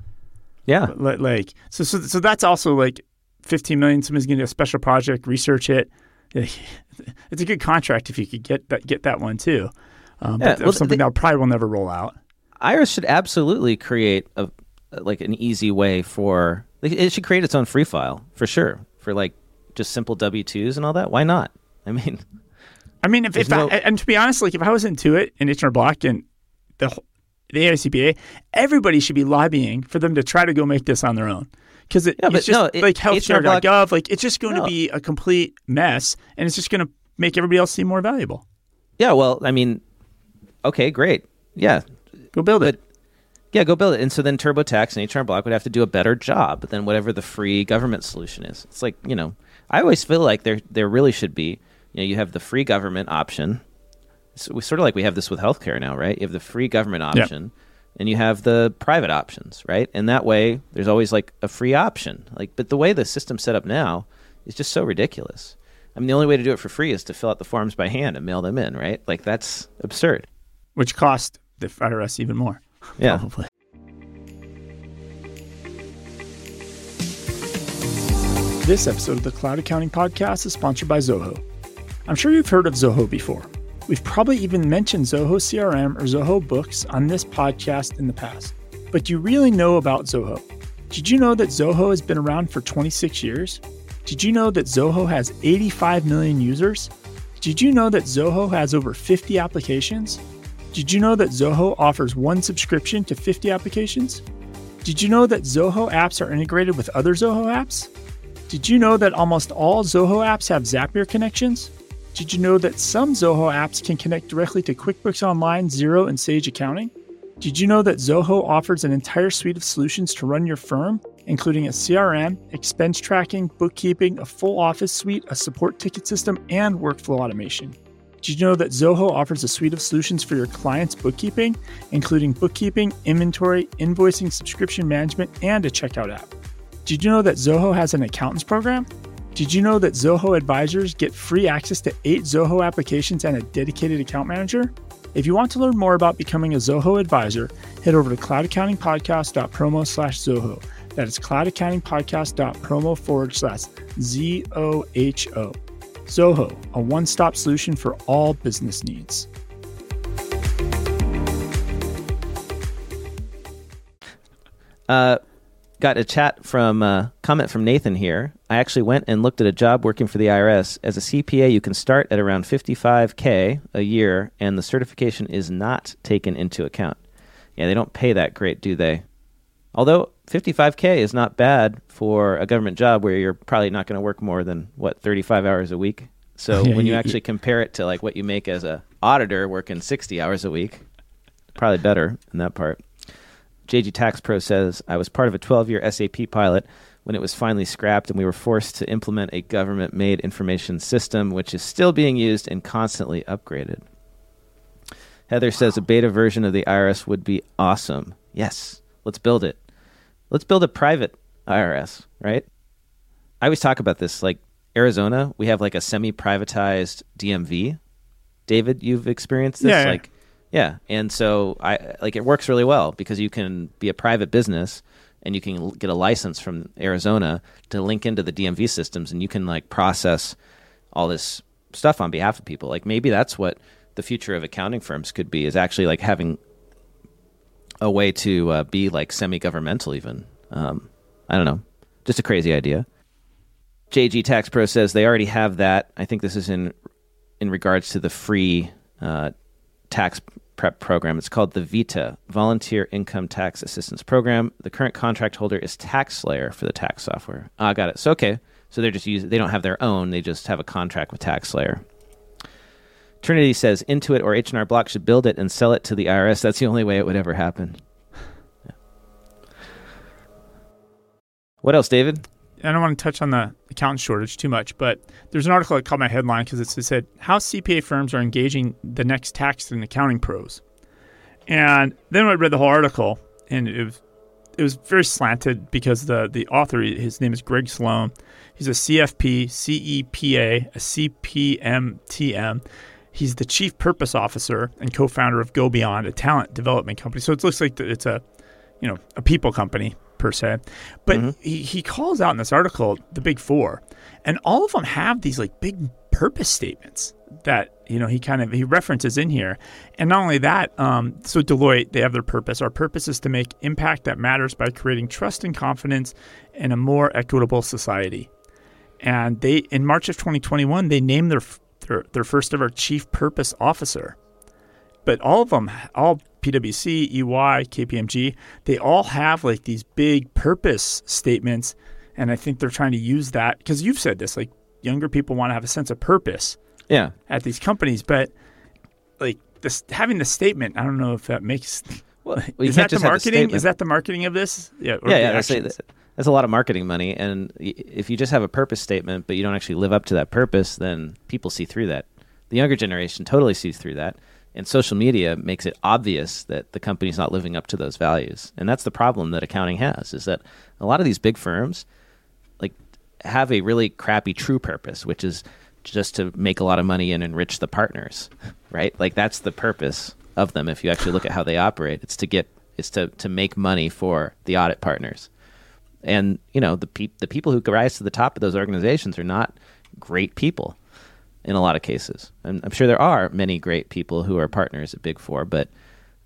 Yeah, like so, so, so that's also like fifteen million. Somebody's going to do a special project, research it. <laughs> It's a good contract if you could get that get that one too. Um, yeah, but well, something they, that probably will never roll out. IRS should absolutely create a like an easy way for it should create its own free file for sure for like just simple W twos and all that. Why not? <laughs> I mean, I mean, if, if no... I, and to be honest, like if I was Intuit and H&R Block and the the AICPA, everybody should be lobbying for them to try to go make this on their own because it, yeah, it's just no, it, like healthcare.gov, like it's just going no. to be a complete mess, and it's just going to make everybody else seem more valuable. Yeah, well, I mean, okay, great, yeah, go build it. Yeah, go build it. And so then TurboTax and H&R Block would have to do a better job than whatever the free government solution is. It's like, you know, I always feel like there there really should be, you know, you have the free government option. So we sort of like we have this with healthcare now, right? You have the free government option yep. and you have the private options, right? And that way there's always like a free option. Like but the way the system's set up now is just so ridiculous. I mean, the only way to do it for free is to fill out the forms by hand and mail them in, right? Like that's absurd. Which cost the IRS even more. <laughs> Yeah. Probably. This episode of the Cloud Accounting Podcast is sponsored by Zoho. I'm sure you've heard of Zoho before. We've probably even mentioned Zoho CRM or Zoho Books on this podcast in the past. But do you really know about Zoho? Did you know that Zoho has been around for 26 years? Did you know that Zoho has 85 million users? Did you know that Zoho has over 50 applications? Did you know that Zoho offers one subscription to 50 applications? Did you know that Zoho apps are integrated with other Zoho apps? Did you know that almost all Zoho apps have Zapier connections? Did you know that some Zoho apps can connect directly to QuickBooks Online, Xero, and Sage Accounting? Did you know that Zoho offers an entire suite of solutions to run your firm, including a CRM, expense tracking, bookkeeping, a full office suite, a support ticket system, and workflow automation? Did you know that Zoho offers a suite of solutions for your clients' bookkeeping, including bookkeeping, inventory, invoicing, subscription management, and a checkout app? Did you know that Zoho has an accountants program? Did you know that Zoho advisors get free access to eight Zoho applications and a dedicated account manager? If you want to learn more about becoming a Zoho advisor, head over to cloudaccountingpodcast.promo slash Zoho. That is cloudaccountingpodcast.promo forward slash Z O H O. Zoho, a one stop solution for all business needs. Uh, got a chat from uh, comment from Nathan here. I actually went and looked at a job working for the IRS. As a CPA, you can start at around 55K a year, and the certification is not taken into account. Yeah, they don't pay that great, do they? Although 55k is not bad for a government job where you're probably not going to work more than what 35 hours a week. So <laughs> Yeah, when you you- actually compare it to like what you make as a auditor working 60 hours a week, probably better in that part. JG Tax Pro says I was part of a 12-year SAP pilot when it was finally scrapped and we were forced to implement a government-made information system which is still being used and constantly upgraded. Heather says a beta version of the IRS would be awesome. Yes, let's build it. Let's build a private IRS, right? I always talk about this. Like Arizona, we have like a semi-privatized DMV. David, you've experienced this, Yeah, yeah. like, yeah. And so I like it works really well because you can be a private business and you can get a license from Arizona to link into the DMV systems, and you can like process all this stuff on behalf of people. Like maybe that's what the future of accounting firms could be is actually like having a way to uh, be like semi-governmental even. Um, i don't know. Just a crazy idea. Jg tax pro says they already have that. I think this is in in regards to the free uh, tax prep program. It's called the vita volunteer income tax assistance program. The current contract holder is taxslayer for the tax software. Ah got it. So okay. So they're just using they don't have their own. They just have a contract with taxslayer Trinity says Intuit or H&R Block should build it and sell it to the IRS. That's the only way it would ever happen. What else, David? I don't want to touch on the accountant shortage too much, but there's an article that caught my headline because it said how CPA firms are engaging the next tax and accounting pros. And then I read the whole article, and it was it was very slanted because the the author his name is Greg Sloan. He's a CFP, CEPA, a CPMTM. He's the chief purpose officer and co-founder of Go Beyond, a talent development company. So it looks like it's a you know a people company per se. But Mhm. he, he calls out in this article the big four, and all of them have these like big purpose statements that you know he kind of he references in here. And not only that, um, so Deloitte they have their purpose. Our purpose is to make impact that matters by creating trust and confidence in a more equitable society. And they in March of 2021 they named their their, their first ever chief purpose officer but all of them, all PwC, EY, KPMG, they all have like these big purpose statements, and I think they're trying to use that because you've said this, like younger people want to have a sense of purpose Yeah. at these companies, but like this having the statement, I don't know if that makes. Well, <laughs> is that the just have a marketing? Is that the marketing of this? Yeah, or yeah, yeah. Actions? That's a lot of marketing money, and if you just have a purpose statement, but you don't actually live up to that purpose, then people see through that. The younger generation totally sees through that, and social media makes it obvious that the company's not living up to those values, and that's the problem that accounting has. Is that a lot of these big firms, like, have a really crappy true purpose, which is just to make a lot of money and enrich the partners, <laughs> right? Like that's the purpose of them. If you actually look at how they operate, it's to get it's to to make money for the audit partners, and you know the pe- the people who rise to the top of those organizations are not great people in a lot of cases. And I'm sure there are many great people who are partners at Big Four, but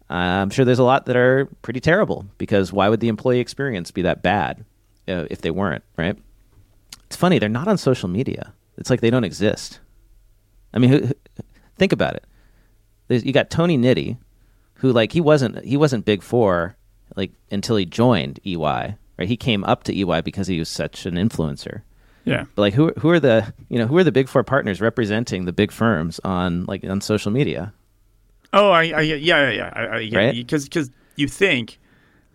I'm sure there's a lot that are pretty terrible because why would the employee experience be that bad uh, if they weren't, right? It's funny, they're not on social media. It's like they don't exist. I mean, who, who- think about it. There's, you got Tony Nitty, who like he wasn't he wasn't Big Four like until he joined EY. Right, he came up to EY because he was such an influencer. yeah. But like, who who are the you know who are the Big Four partners representing the big firms on like on social media? Oh, I, I yeah, yeah, yeah. I, I, Right? Because because you think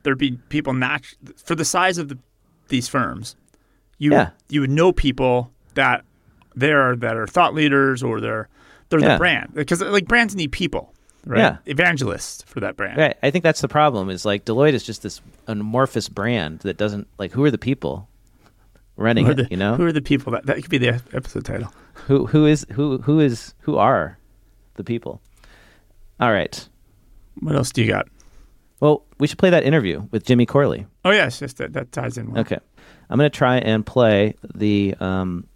there'd be people nat- for the size of the, these firms, you Yeah. you would know people that there that are thought leaders or they're they're Yeah. the brand because like brands need people, right? Yeah. Evangelist for that brand. Right. I think that's the problem. Is like Deloitte is just this amorphous brand that doesn't like who are the people running are it? the, you know who are the people that that could be the episode title? who who is who who is who are the people? All right. What else do you got? Well, we should play that interview with Jimmy Corley. Oh yes, yes, that that ties in well. Okay. I'm going to try and play the um,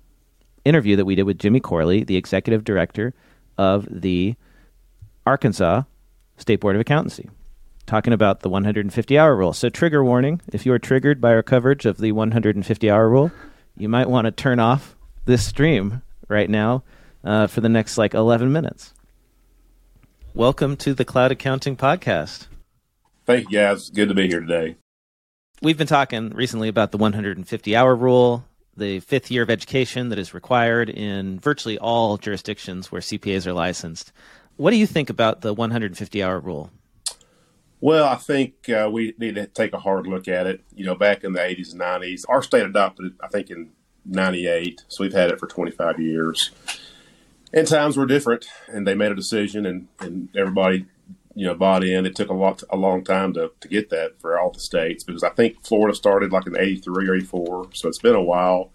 interview that we did with Jimmy Corley, the executive director of the Arkansas State Board of Accountancy, talking about the 150 hour rule. So, trigger warning if you are triggered by our coverage of the 150 hour rule, you might want to turn off this stream right now uh, for the next like 11 minutes. Welcome to the Cloud Accounting Podcast. Thank you, guys. Good to be here today. we've been talking recently about the 150 hour rule, the fifth year of education that is required in virtually all jurisdictions where CPAs are licensed. What do you think about the 150 hour rule? Well, I think uh, we need to take a hard look at it. You know, back in the 80s and 90s, our state adopted it, I think, in 98. So we've had it for 25 years. And times were different, and they made a decision, and, and everybody, you know, bought in. It took a lot, a long time to, to get that for all the states because I think Florida started like in 83 or 84. So it's been a while.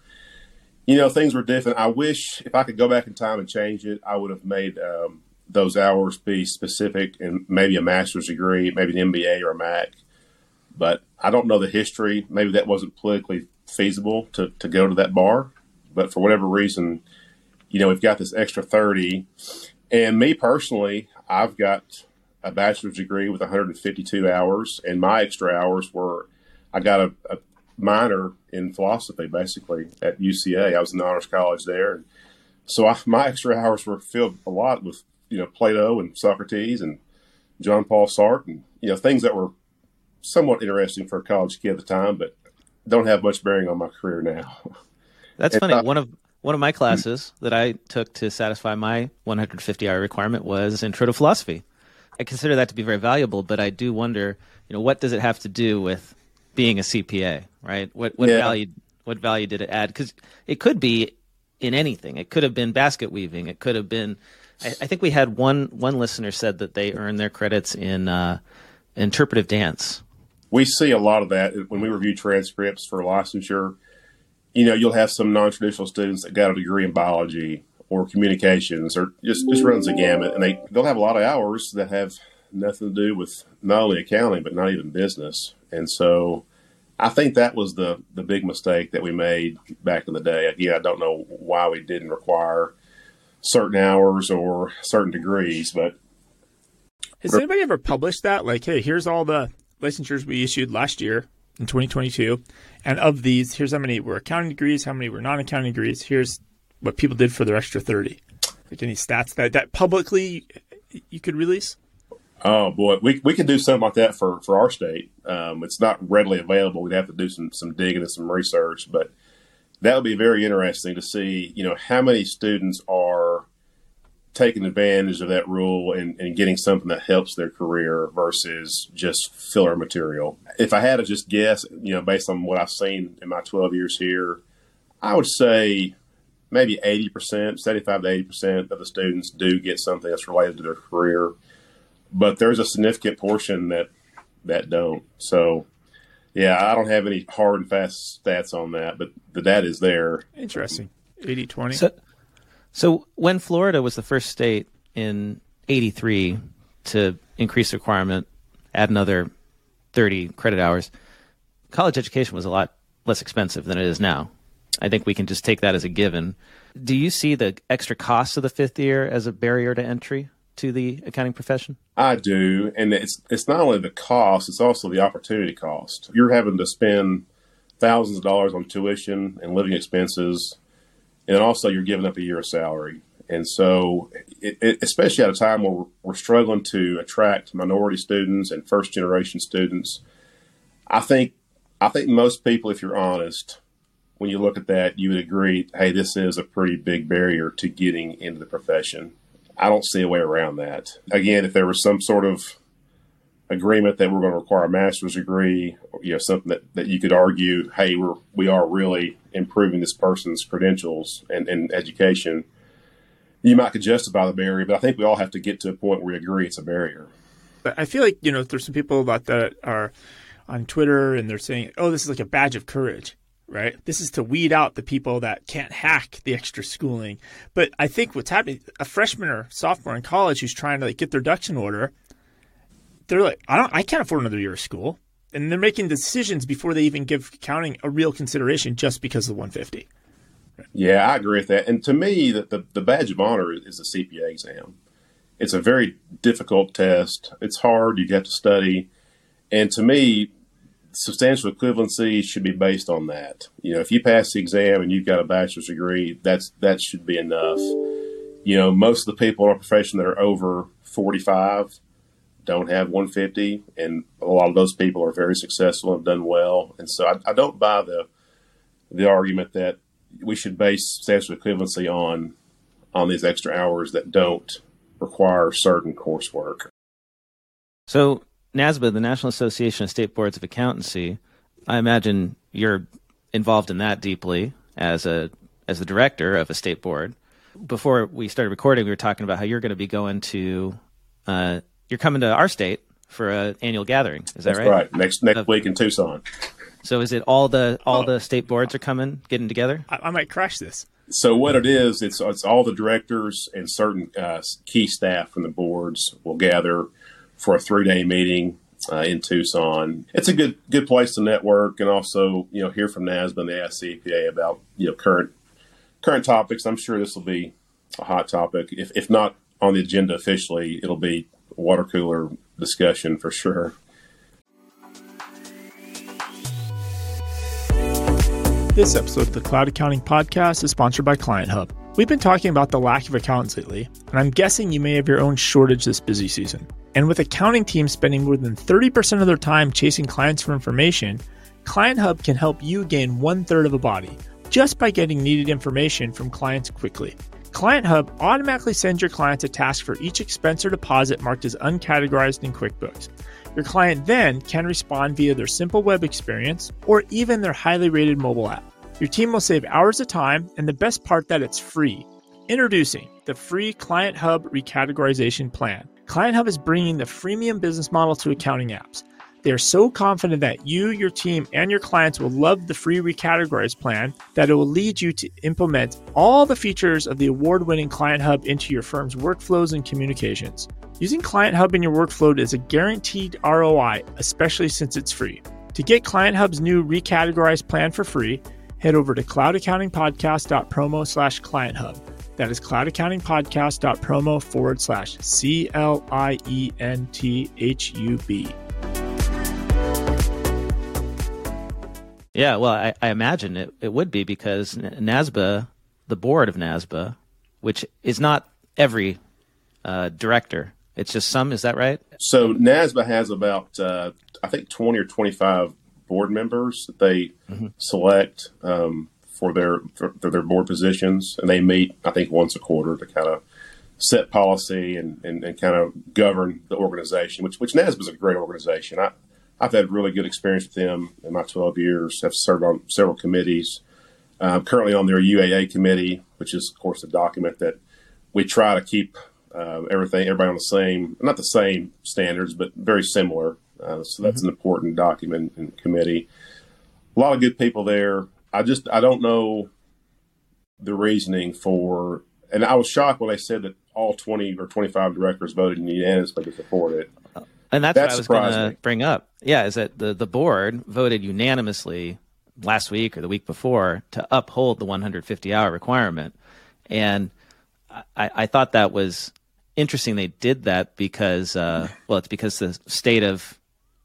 You know, things were different. I wish if I could go back in time and change it, I would have made um, those hours be specific and maybe a master's degree, maybe an MBA or a MAC. But I don't know the history. Maybe that wasn't politically feasible to, to go to that bar. But for whatever reason, you know, we've got this extra 30. And me personally, I've got a bachelor's degree with 152 hours, and my extra hours were I got a, a minor in philosophy basically at UCA. I was in the honors college there. And so I, my extra hours were filled a lot with you know Plato and Socrates and John Paul Sartre and you know things that were somewhat interesting for a college kid at the time, but don't have much bearing on my career now. <laughs> That's and funny. Uh, one of one of my classes that I took to satisfy my 150 hour requirement was Intro to Philosophy. I consider that to be very valuable, but I do wonder, you know, what does it have to do with being a CPA, right? What what yeah. value what value did it add? Because it could be in anything. It could have been basket weaving. It could have been I, I, think we had one one listener said that they earned their credits in uh, interpretive dance. We see a lot of that when we review transcripts for licensure. You know, you'll have some non-traditional students that got a degree in biology or communications, or just just runs the gamut, and they they'll have a lot of hours that have nothing to do with not only accounting but not even business. And so, I think that was the the big mistake that we made back in the day. Again, I don't know why we didn't require certain hours or certain degrees. But has anybody ever published that? Like, hey, here's all the licensures we issued last year in 2022, and of these, here's how many were accounting degrees, how many were non-accounting degrees. Here's what people did for their extra 30. Like any stats that that publicly you could release. Oh boy, we we could do something like that for for our state. Um, it's not readily available. We'd have to do some some digging and some research, but that would be very interesting to see, you know, how many students are taking advantage of that rule and, and getting something that helps their career versus just filler material. If I had to just guess, you know, based on what I've seen in my 12 years here, I would say maybe 80%, 75 to 80% of the students do get something that's related to their career. But there's a significant portion that that don't. So yeah, I don't have any hard and fast stats on that, but the data is there. Interesting. 80 20. So, so when Florida was the first state in 83 to increase the requirement, add another 30 credit hours, college education was a lot less expensive than it is now. I think we can just take that as a given. Do you see the extra cost of the fifth year as a barrier to entry? to the accounting profession? I do, and it's it's not only the cost; it's also the opportunity cost. You're having to spend thousands of dollars on tuition and living expenses, and also you're giving up a year of salary. And so, it, it, especially at a time where we're, we're struggling to attract minority students and first generation students, I think I think most people, if you're honest, when you look at that, you would agree, hey, this is a pretty big barrier to getting into the profession. I don't see a way around that. Again, if there was some sort of agreement that we're going to require a master's degree, you know, something that, that you could argue, hey, we're we are really improving this person's credentials and, and education, you might could justify the barrier, but I think we all have to get to a point where we agree it's a barrier. But I feel like, you know, there's some people about that are on Twitter and they're saying, Oh, this is like a badge of courage right? This is to weed out the people that can't hack the extra schooling. But I think what's happening, a freshman or sophomore in college who's trying to like get their ducks in order, they're like, I don't, I can't afford another year of school, and they're making decisions before they even give accounting a real consideration just because of the 150. Yeah, I agree with that. And to me, the, the, the badge of honor is the CPA exam. It's a very difficult test. It's hard. You have to study. And to me, substantial equivalency should be based on that. You know, if you pass the exam and you've got a bachelor's degree, that's that should be enough. You know, most of the people in our profession that are over 45 don't have 150, and a lot of those people are very successful and have done well. And so I, I don't buy the the argument that we should base substantial equivalency on on these extra hours that don't require certain coursework. So NASBA, the National Association of State Boards of Accountancy, I imagine you're involved in that deeply as a as the director of a state board. Before we started recording, we were talking about how you're going to be going to uh, you're coming to our state for an annual gathering. Is that That's right? right. Next next uh, week in Tucson. So is it all the all oh. the state boards are coming, getting together? I, I, might crash this. So what it is, it's it's all the directors and certain uh, key staff from the boards will gather for a three day meeting uh, in Tucson. It's a good good place to network and also you know hear from NASBA and the AICPA about you know current current topics. I'm sure this will be a hot topic. If if not on the agenda officially, it'll be water cooler discussion for sure. This episode of the Cloud Accounting Podcast is sponsored by Client Hub. We've been talking about the lack of accountants lately, and I'm guessing you may have your own shortage this busy season. And with accounting teams spending more than 30% of their time chasing clients for information, Client Hub can help you gain one third of a body just by getting needed information from clients quickly. Client Hub automatically sends your clients a task for each expense or deposit marked as uncategorized in QuickBooks. Your client then can respond via their simple web experience or even their highly rated mobile app. Your team will save hours of time, and the best part that it's free. Introducing the free Client Hub recategorization plan. Client Hub is bringing the freemium business model to accounting apps. They are so confident that you, your team, and your clients will love the free recategorize plan that it will lead you to implement all the features of the award winning Client Hub into your firm's workflows and communications. Using Client Hub in your workflow is a guaranteed ROI, especially since it's free. To get Client Hub's new recategorized plan for free, head over to cloudaccountingpodcast.promo slash client hub. That is cloudaccountingpodcast.promo forward slash C L I E N T H U B. Yeah, well, I, I imagine it, it would be because NASBA, the board of NASBA, which is not every uh, director, it's just some. Is that right? So NASBA has about, uh, I think, 20 or 25 board members that they mm-hmm. select um, for their for, for, their board positions, and they meet, I think, once a quarter to kind of set policy and, and, and kind of govern the organization. Which which NASBA is a great organization. I I've had really good experience with them in my 12 years. I've served on several committees. I'm currently on their UAA committee, which is, of course, a document that we try to keep uh, everything, everybody on the same, not the same standards, but very similar. Uh, so that's mm-hmm. an important document and committee. A lot of good people there. I just, I don't know the reasoning for, and I was shocked when they said that all 20 or 25 directors voted in unanimously to support it. And that's that what I was going to bring up. Yeah, is that the, the board voted unanimously last week or the week before to uphold the 150 hour requirement. And I, I thought that was interesting. They did that because, uh, well, it's because the state of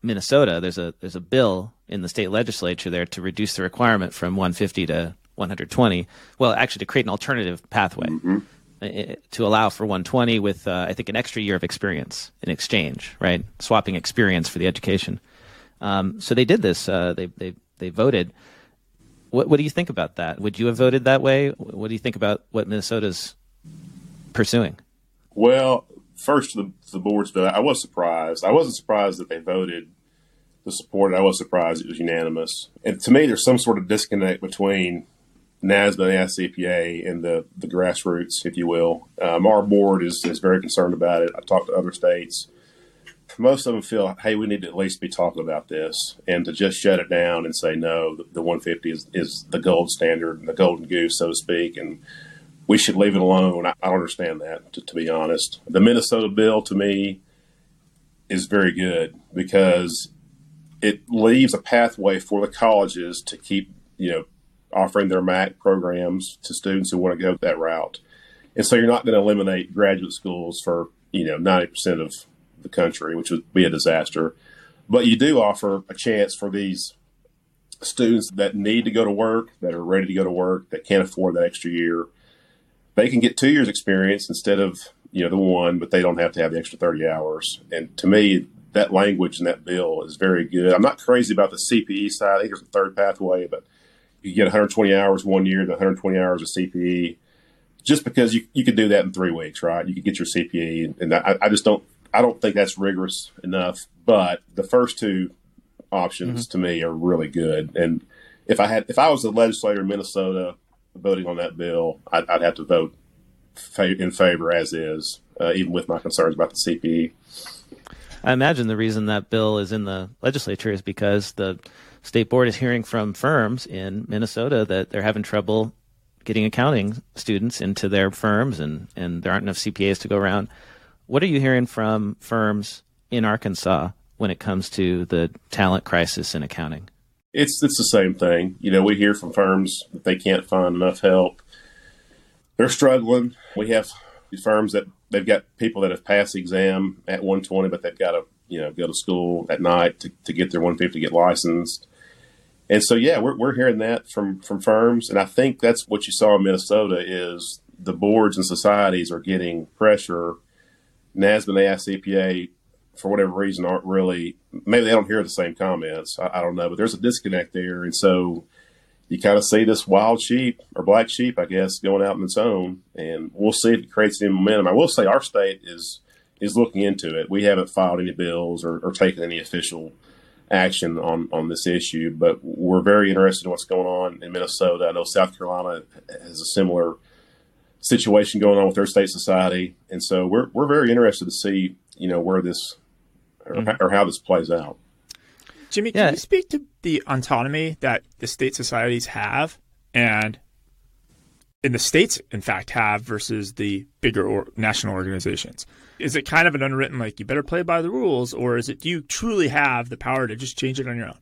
Minnesota, there's a there's a bill in the state legislature there to reduce the requirement from 150 to 120. Well, actually, to create an alternative pathway. Mm-hmm to allow for 120 with uh, I think an extra year of experience in exchange, right? Swapping experience for the education. Um, so they did this. Uh, they they they voted. What what do you think about that? Would you have voted that way? What do you think about what Minnesota's pursuing? Well, first the the board's vote. I was surprised. I wasn't surprised that they voted to support it. I was surprised it was unanimous. And to me, there's some sort of disconnect between NASBA and CPA and the, the grassroots, if you will. Um, our board is, is very concerned about it. I've talked to other states. Most of them feel, hey, we need to at least be talking about this. And to just shut it down and say, no, the, the 150 is, is the gold standard, the golden goose, so to speak. And we should leave it alone. I, I don't understand that, to, to be honest. The Minnesota bill, to me, is very good because it leaves a pathway for the colleges to keep, you know, offering their MAC programs to students who want to go that route. And so you're not going to eliminate graduate schools for, you know, 90% of the country, which would be a disaster. But you do offer a chance for these students that need to go to work, that are ready to go to work, that can't afford that extra year. They can get two years experience instead of you know, the one, but they don't have to have the extra 30 hours. And to me, that language in that bill is very good. I'm not crazy about the CPE side. I think there's a third pathway, but you get 120 hours one year, then 120 hours of CPE, just because you, you could do that in three weeks, right? You could get your CPE, and I, I just don't I don't think that's rigorous enough. But the first two options mm-hmm. to me are really good. And if I had if I was a legislator in Minnesota voting on that bill, I'd, I'd have to vote in favor as is, uh, even with my concerns about the CPE. I imagine the reason that bill is in the legislature is because the state board is hearing from firms in Minnesota that they're having trouble getting accounting students into their firms and, and there aren't enough CPAs to go around. What are you hearing from firms in Arkansas when it comes to the talent crisis in accounting? It's it's the same thing. You know, we hear from firms that they can't find enough help. They're struggling. We have firms that they've got people that have passed the exam at 120, but they've got to you know go to school at night to, to get their 150 to get licensed. And so yeah, we're we're hearing that from from firms, and I think that's what you saw in Minnesota is the boards and societies are getting pressure. NASBA and AICPA, for whatever reason, aren't really maybe they don't hear the same comments. I, I don't know, but there's a disconnect there, and so you kind of see this wild sheep or black sheep, I guess, going out on its own, and we'll see if it creates any momentum. I will say our state is is looking into it. We haven't filed any bills or, or taken any official action on on this issue, but we're very interested in what's going on in Minnesota. I know South Carolina has a similar situation going on with their state society, and so we're we're very interested to see you know where this or, mm-hmm. or how this plays out. Jimmy, yeah. can you speak to the autonomy that the state societies have and in the states, in fact, have versus the bigger or national organizations? Is it kind of an unwritten, like, you better play by the rules, or is it, do you truly have the power to just change it on your own?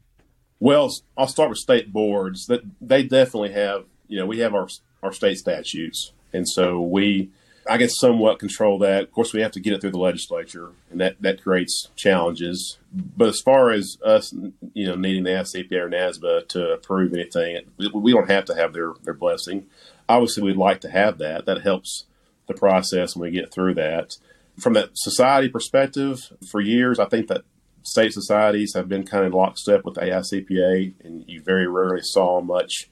Well, I'll start with state boards. That they definitely have, you know, we have our our state statutes, and so we I guess, somewhat control that. Of course, we have to get it through the legislature, and that, that creates challenges. But as far as us, you know, needing the AICPA or NASBA to approve anything, we don't have to have their, their blessing. Obviously, we'd like to have that. That helps the process when we get through that. From that society perspective, for years, I think that state societies have been kind of lockstep with the AICPA, and you very rarely saw much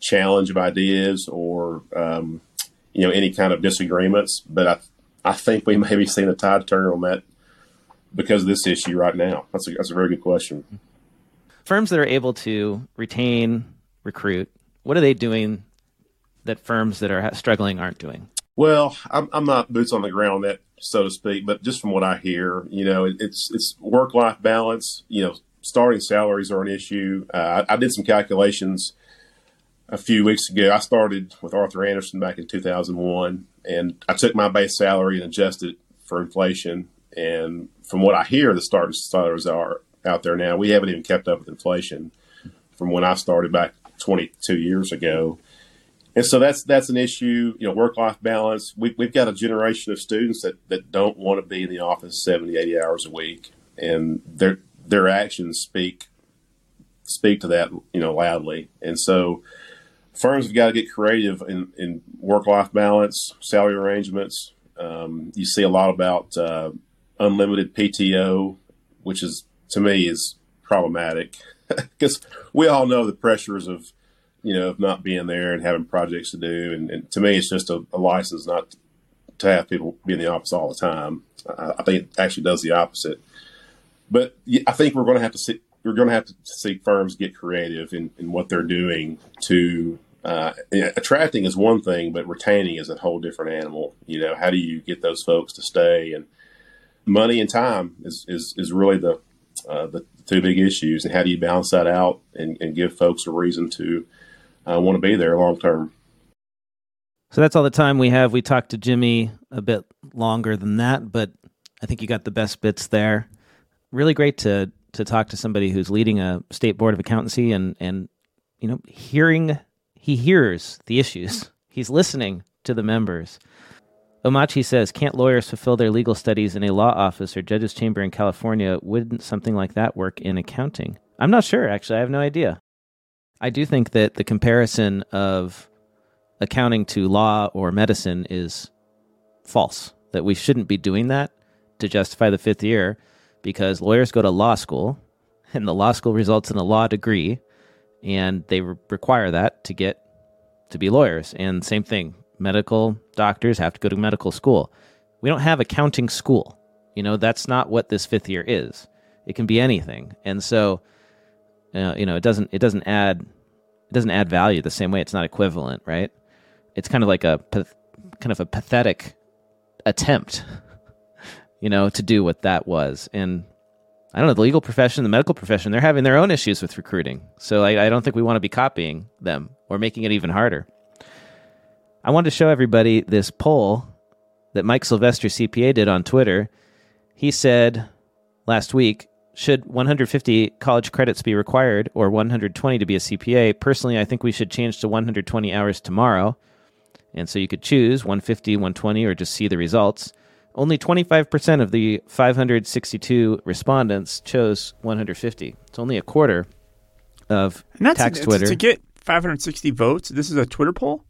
challenge of ideas or um, you know any kind of disagreements. But I I think we <laughs> may be seeing a tide turn on that because of this issue right now. That's a, that's a very good question. Firms that are able to retain, recruit, what are they doing that firms that are struggling aren't doing? Well, I'm, I'm not boots on the ground that, so to speak, but just from what I hear, you know, it, it's it's work life balance. You know, starting salaries are an issue. Uh, I, I did some calculations a few weeks ago. I started with Arthur Andersen back in 2001, and I took my base salary and adjusted for inflation. And from what I hear, the starting salaries are out there now. We haven't even kept up with inflation from when I started back 22 years ago. And so that's that's an issue, you know, work life balance. We, we've got a generation of students that, that don't want to be in the office 70, 80 hours a week, and their their actions speak speak to that, you know, loudly. And so firms have got to get creative in, in work life balance, salary arrangements. Um, you see a lot about uh, unlimited PTO, which is to me is problematic <laughs> because we all know the pressures of you know of not being there and having projects to do, and, and to me it's just a, a, license not to have people be in the office all the time. I, I think it actually does the opposite. But I think we're going to have to see we're going to have to see firms get creative in, in what they're doing to uh, attracting is one thing, but retaining is a whole different animal. You know, how do you get those folks to stay? And money and time is is, is really the uh, the two big issues. And how do you balance that out and, and give folks a reason to uh, want to be there long term? So that's all the time we have. We talked to Jimmy a bit longer than that, but I think you got the best bits there. Really great to to talk to somebody who's leading a state board of accountancy and and you know hearing he hears the issues. <laughs> He's listening to the members. Omachi says, Can't lawyers fulfill their legal studies in a law office or judge's chamber in California? Wouldn't something like that work in accounting? I'm not sure, actually. I have no idea. I do think that the comparison of accounting to law or medicine is false. that we shouldn't be doing that to justify the fifth year because lawyers go to law school and the law school results in a law degree and they re- require that to get to be lawyers. And same thing, medical doctors have to go to medical school. We don't have accounting school. You know, that's not what this fifth year is. It can be anything. And so, uh, you know, it doesn't it doesn't add it doesn't add value the same way. It's not equivalent, right? It's kind of like a kind of a pathetic attempt, <laughs> you know, to do what that was. And I don't know, the legal profession, the medical profession, they're having their own issues with recruiting. So I, I don't think we want to be copying them or making it even harder. I wanted to show everybody this poll that Mike Sylvester CPA did on Twitter. He said last week, should 150 college credits be required or 120 to be a CPA? Personally, I think we should change to 120 hours tomorrow. And so you could choose 150, 120, or just see the results. Only 25% of the 562 respondents chose 150. It's only a quarter of And that's tax to, Twitter. to get 560 votes. This is a Twitter poll.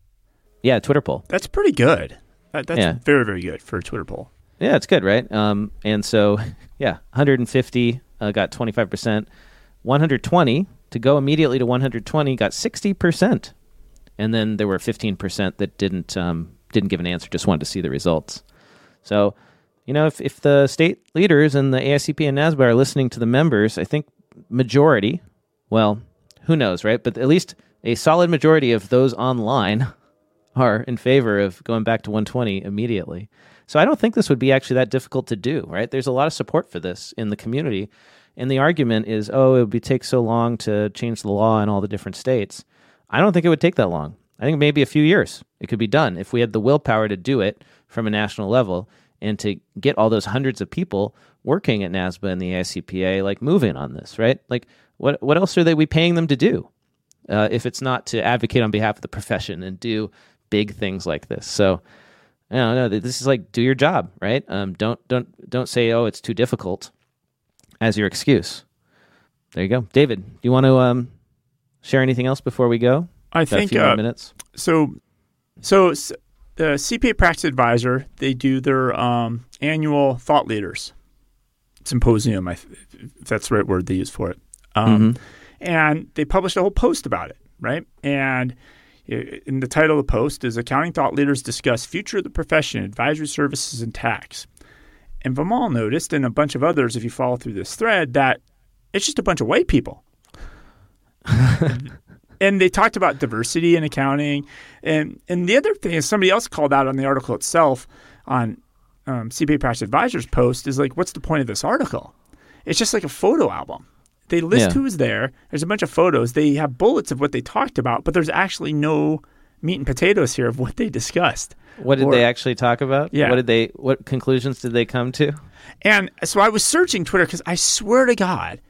yeah, Twitter poll. That's pretty good. That, that's Yeah. very very good for a Twitter poll. Yeah, it's good, right? Um, and so, <laughs> yeah, 150 uh, got 25%. 120 to go immediately to 120 got 60%. And then there were 15% that didn't um, didn't give an answer, just wanted to see the results. So, you know, if, if the state leaders and the AICP and NASBA are listening to the members, I think majority, well, who knows, right? But at least a solid majority of those online <laughs> are in favor of going back to 120 immediately. So I don't think this would be actually that difficult to do, right? There's a lot of support for this in the community. And the argument is, oh, it would be, take so long to change the law in all the different states. I don't think it would take that long. I think maybe a few years it could be done if we had the willpower to do it from a national level and to get all those hundreds of people working at NASBA and the AICPA like moving on this, right? Like what what else are they we paying them to do? Uh, if it's not to advocate on behalf of the profession and do big things like this. So I don't know. This is like do your job, right? Um, don't don't don't say oh it's too difficult as your excuse. There you go, David. Do you want to um, share anything else before we go? I Got a think uh, minutes. so. So the CPA Practice Advisor they do their um, annual thought leaders symposium. I, if that's the right word they use for it. Um, And they published a whole post about it, right? And in the title of the post is "Accounting Thought Leaders Discuss Future of the Profession, Advisory Services, and Tax." And Vimal noticed, and a bunch of others, if you follow through this thread, that it's just a bunch of white people. <laughs> and they talked about diversity in accounting. And and the other thing is somebody else called out on the article itself on um, CPA Practice Advisors post is like, what's the point of this article? It's just like a photo album. They list Yeah. who's there. There's a bunch of photos. They have bullets of what they talked about, but there's actually no meat and potatoes here of what they discussed. What did or- they actually talk about? Yeah. What did they? What conclusions did they come to? And so I was searching Twitter because I swear to God,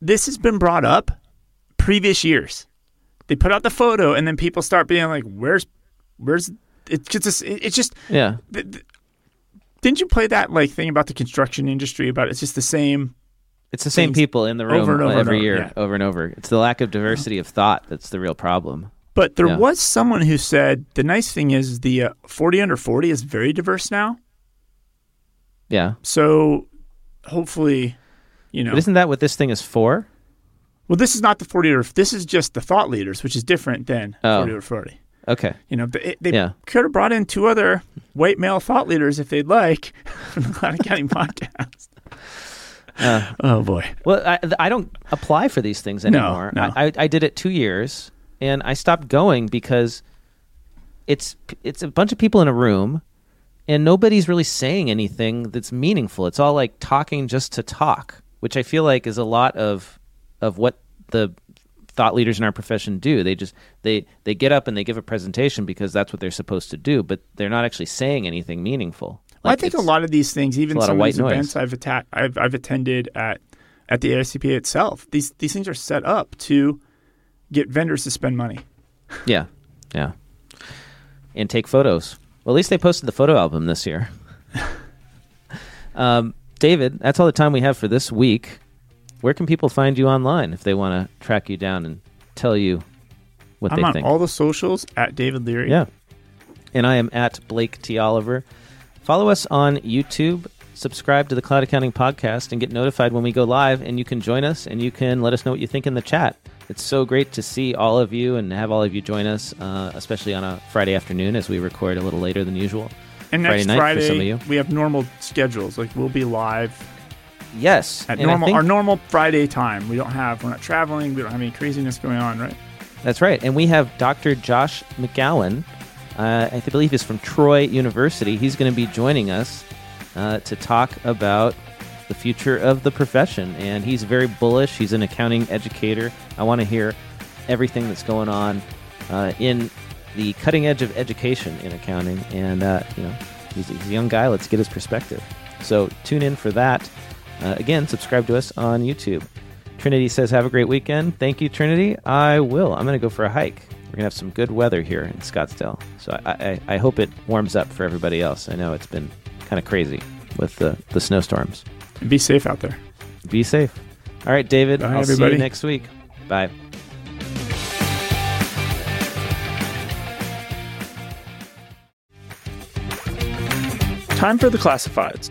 this has been brought up previous years. They put out the photo, and then people start being like, "Where's, where's?" It's just, it's just. Yeah. th- th- Didn't you play that like thing about the construction industry? About it's just the same. It's the same people in the room over and over and every over, year, yeah. over and over. It's the lack of diversity of thought that's the real problem. But there Yeah. was someone who said the nice thing is the uh, forty under forty is very diverse now. Yeah. So hopefully, you know. But isn't that what this thing is for? Well, this is not the 40 or this is just the thought leaders, which is different than Oh. 40 or 40. Okay. You know, they, they Yeah. could have brought in two other white male thought leaders if they'd like from the Cloud Accounting podcast. Uh, <laughs> oh boy. Well, I, I don't apply for these things anymore. no. I, I, I did it two years, and I stopped going because it's it's a bunch of people in a room, and nobody's really saying anything that's meaningful. It's all like talking just to talk, which I feel like is a lot of of what the thought leaders in our profession do. They just they they get up and they give a presentation because that's what they're supposed to do, but they're not actually saying anything meaningful. Well, I think a lot of these things, even some of of, these noise. events I've, atta- I've I've attended at at the AICPA itself, these these things are set up to get vendors to spend money. <laughs> Yeah, yeah. And take photos. Well, at least they posted the photo album this year. <laughs> um, David, that's all the time we have for this week. Where can people find you online if they want to track you down and tell you what they think? I'm on all the socials at David Leary. yeah. And I am at Blake T. Oliver. Follow us on YouTube, subscribe to the Cloud Accounting Podcast, and get notified when we go live. And you can join us and you can let us know what you think in the chat. It's so great to see all of you and have all of you join us, uh, especially on a Friday afternoon as we record a little later than usual. And Friday next night Friday, for some of you. we have normal schedules. Like we'll be live Yes, at and normal think- our normal Friday time. We don't have we're not traveling. We don't have any craziness going on, right? That's right. And we have Dr. Josh McGowan. Uh, I believe he's from Troy University. He's going to be joining us uh, to talk about the future of the profession. And he's very bullish. He's an accounting educator. I want to hear everything that's going on uh, in the cutting edge of education in accounting. And, uh, you know, he's, he's a young guy. Let's get his perspective. So tune in for that. Uh, again, subscribe to us on YouTube. Trinity says, Have a great weekend. Thank you, Trinity. I will. I'm going to go for a hike. We're going to have some good weather here in Scottsdale. So I, I, I hope it warms up for everybody else. I know it's been kind of crazy with the, the snowstorms. Be safe out there. Be safe. All right, David. Bye, I'll see everybody. you next week. Bye. Time for the classifieds.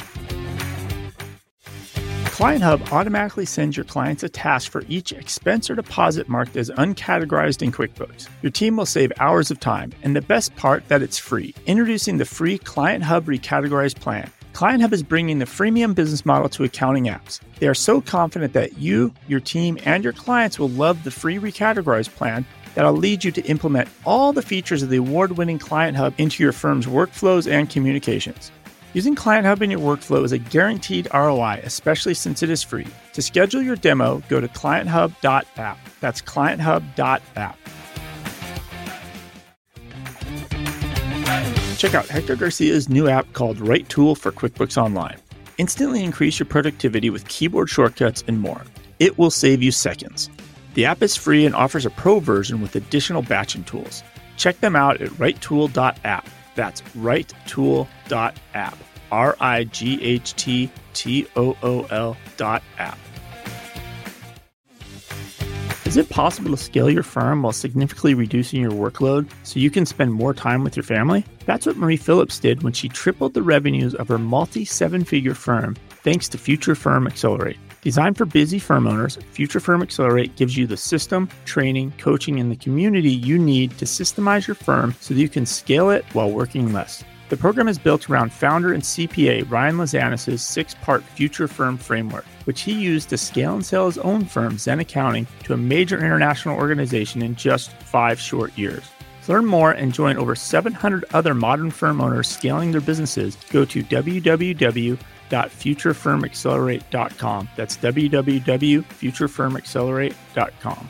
Client Hub automatically sends your clients a task for each expense or deposit marked as uncategorized in QuickBooks. Your team will save hours of time, and the best part that it's free. Introducing the free Client Hub Recategorized plan. Client Hub is bringing the freemium business model to accounting apps. They are so confident that you, your team, and your clients will love the free Recategorized plan that'll lead you to implement all the features of the award winning Client Hub into your firm's workflows and communications. Using Client Hub in your workflow is a guaranteed ROI, especially since it is free. To schedule your demo, go to clienthub.app. That's clienthub.app. Check out Hector Garcia's new app called Right Tool for QuickBooks Online. Instantly increase your productivity with keyboard shortcuts and more. It will save you seconds. The app is free and offers a pro version with additional batching tools. Check them out at righttool.app. That's righttool.app. R I G H T T O O L dot app. Is it possible to scale your firm while significantly reducing your workload so you can spend more time with your family? That's what Marie Phillips did when she tripled the revenues of her multi seven figure firm thanks to Future Firm Accelerate. Designed for busy firm owners, Future Firm Accelerate gives you the system, training, coaching, and the community you need to systemize your firm so that you can scale it while working less. The program is built around founder and CPA Ryan Lazanis' six part Future Firm framework, which he used to scale and sell his own firm, Xen Accounting, to a major international organization in just five short years. To learn more and join over 700 other modern firm owners scaling their businesses, go to www.futurefirmaccelerate.com. That's www.futurefirmaccelerate.com.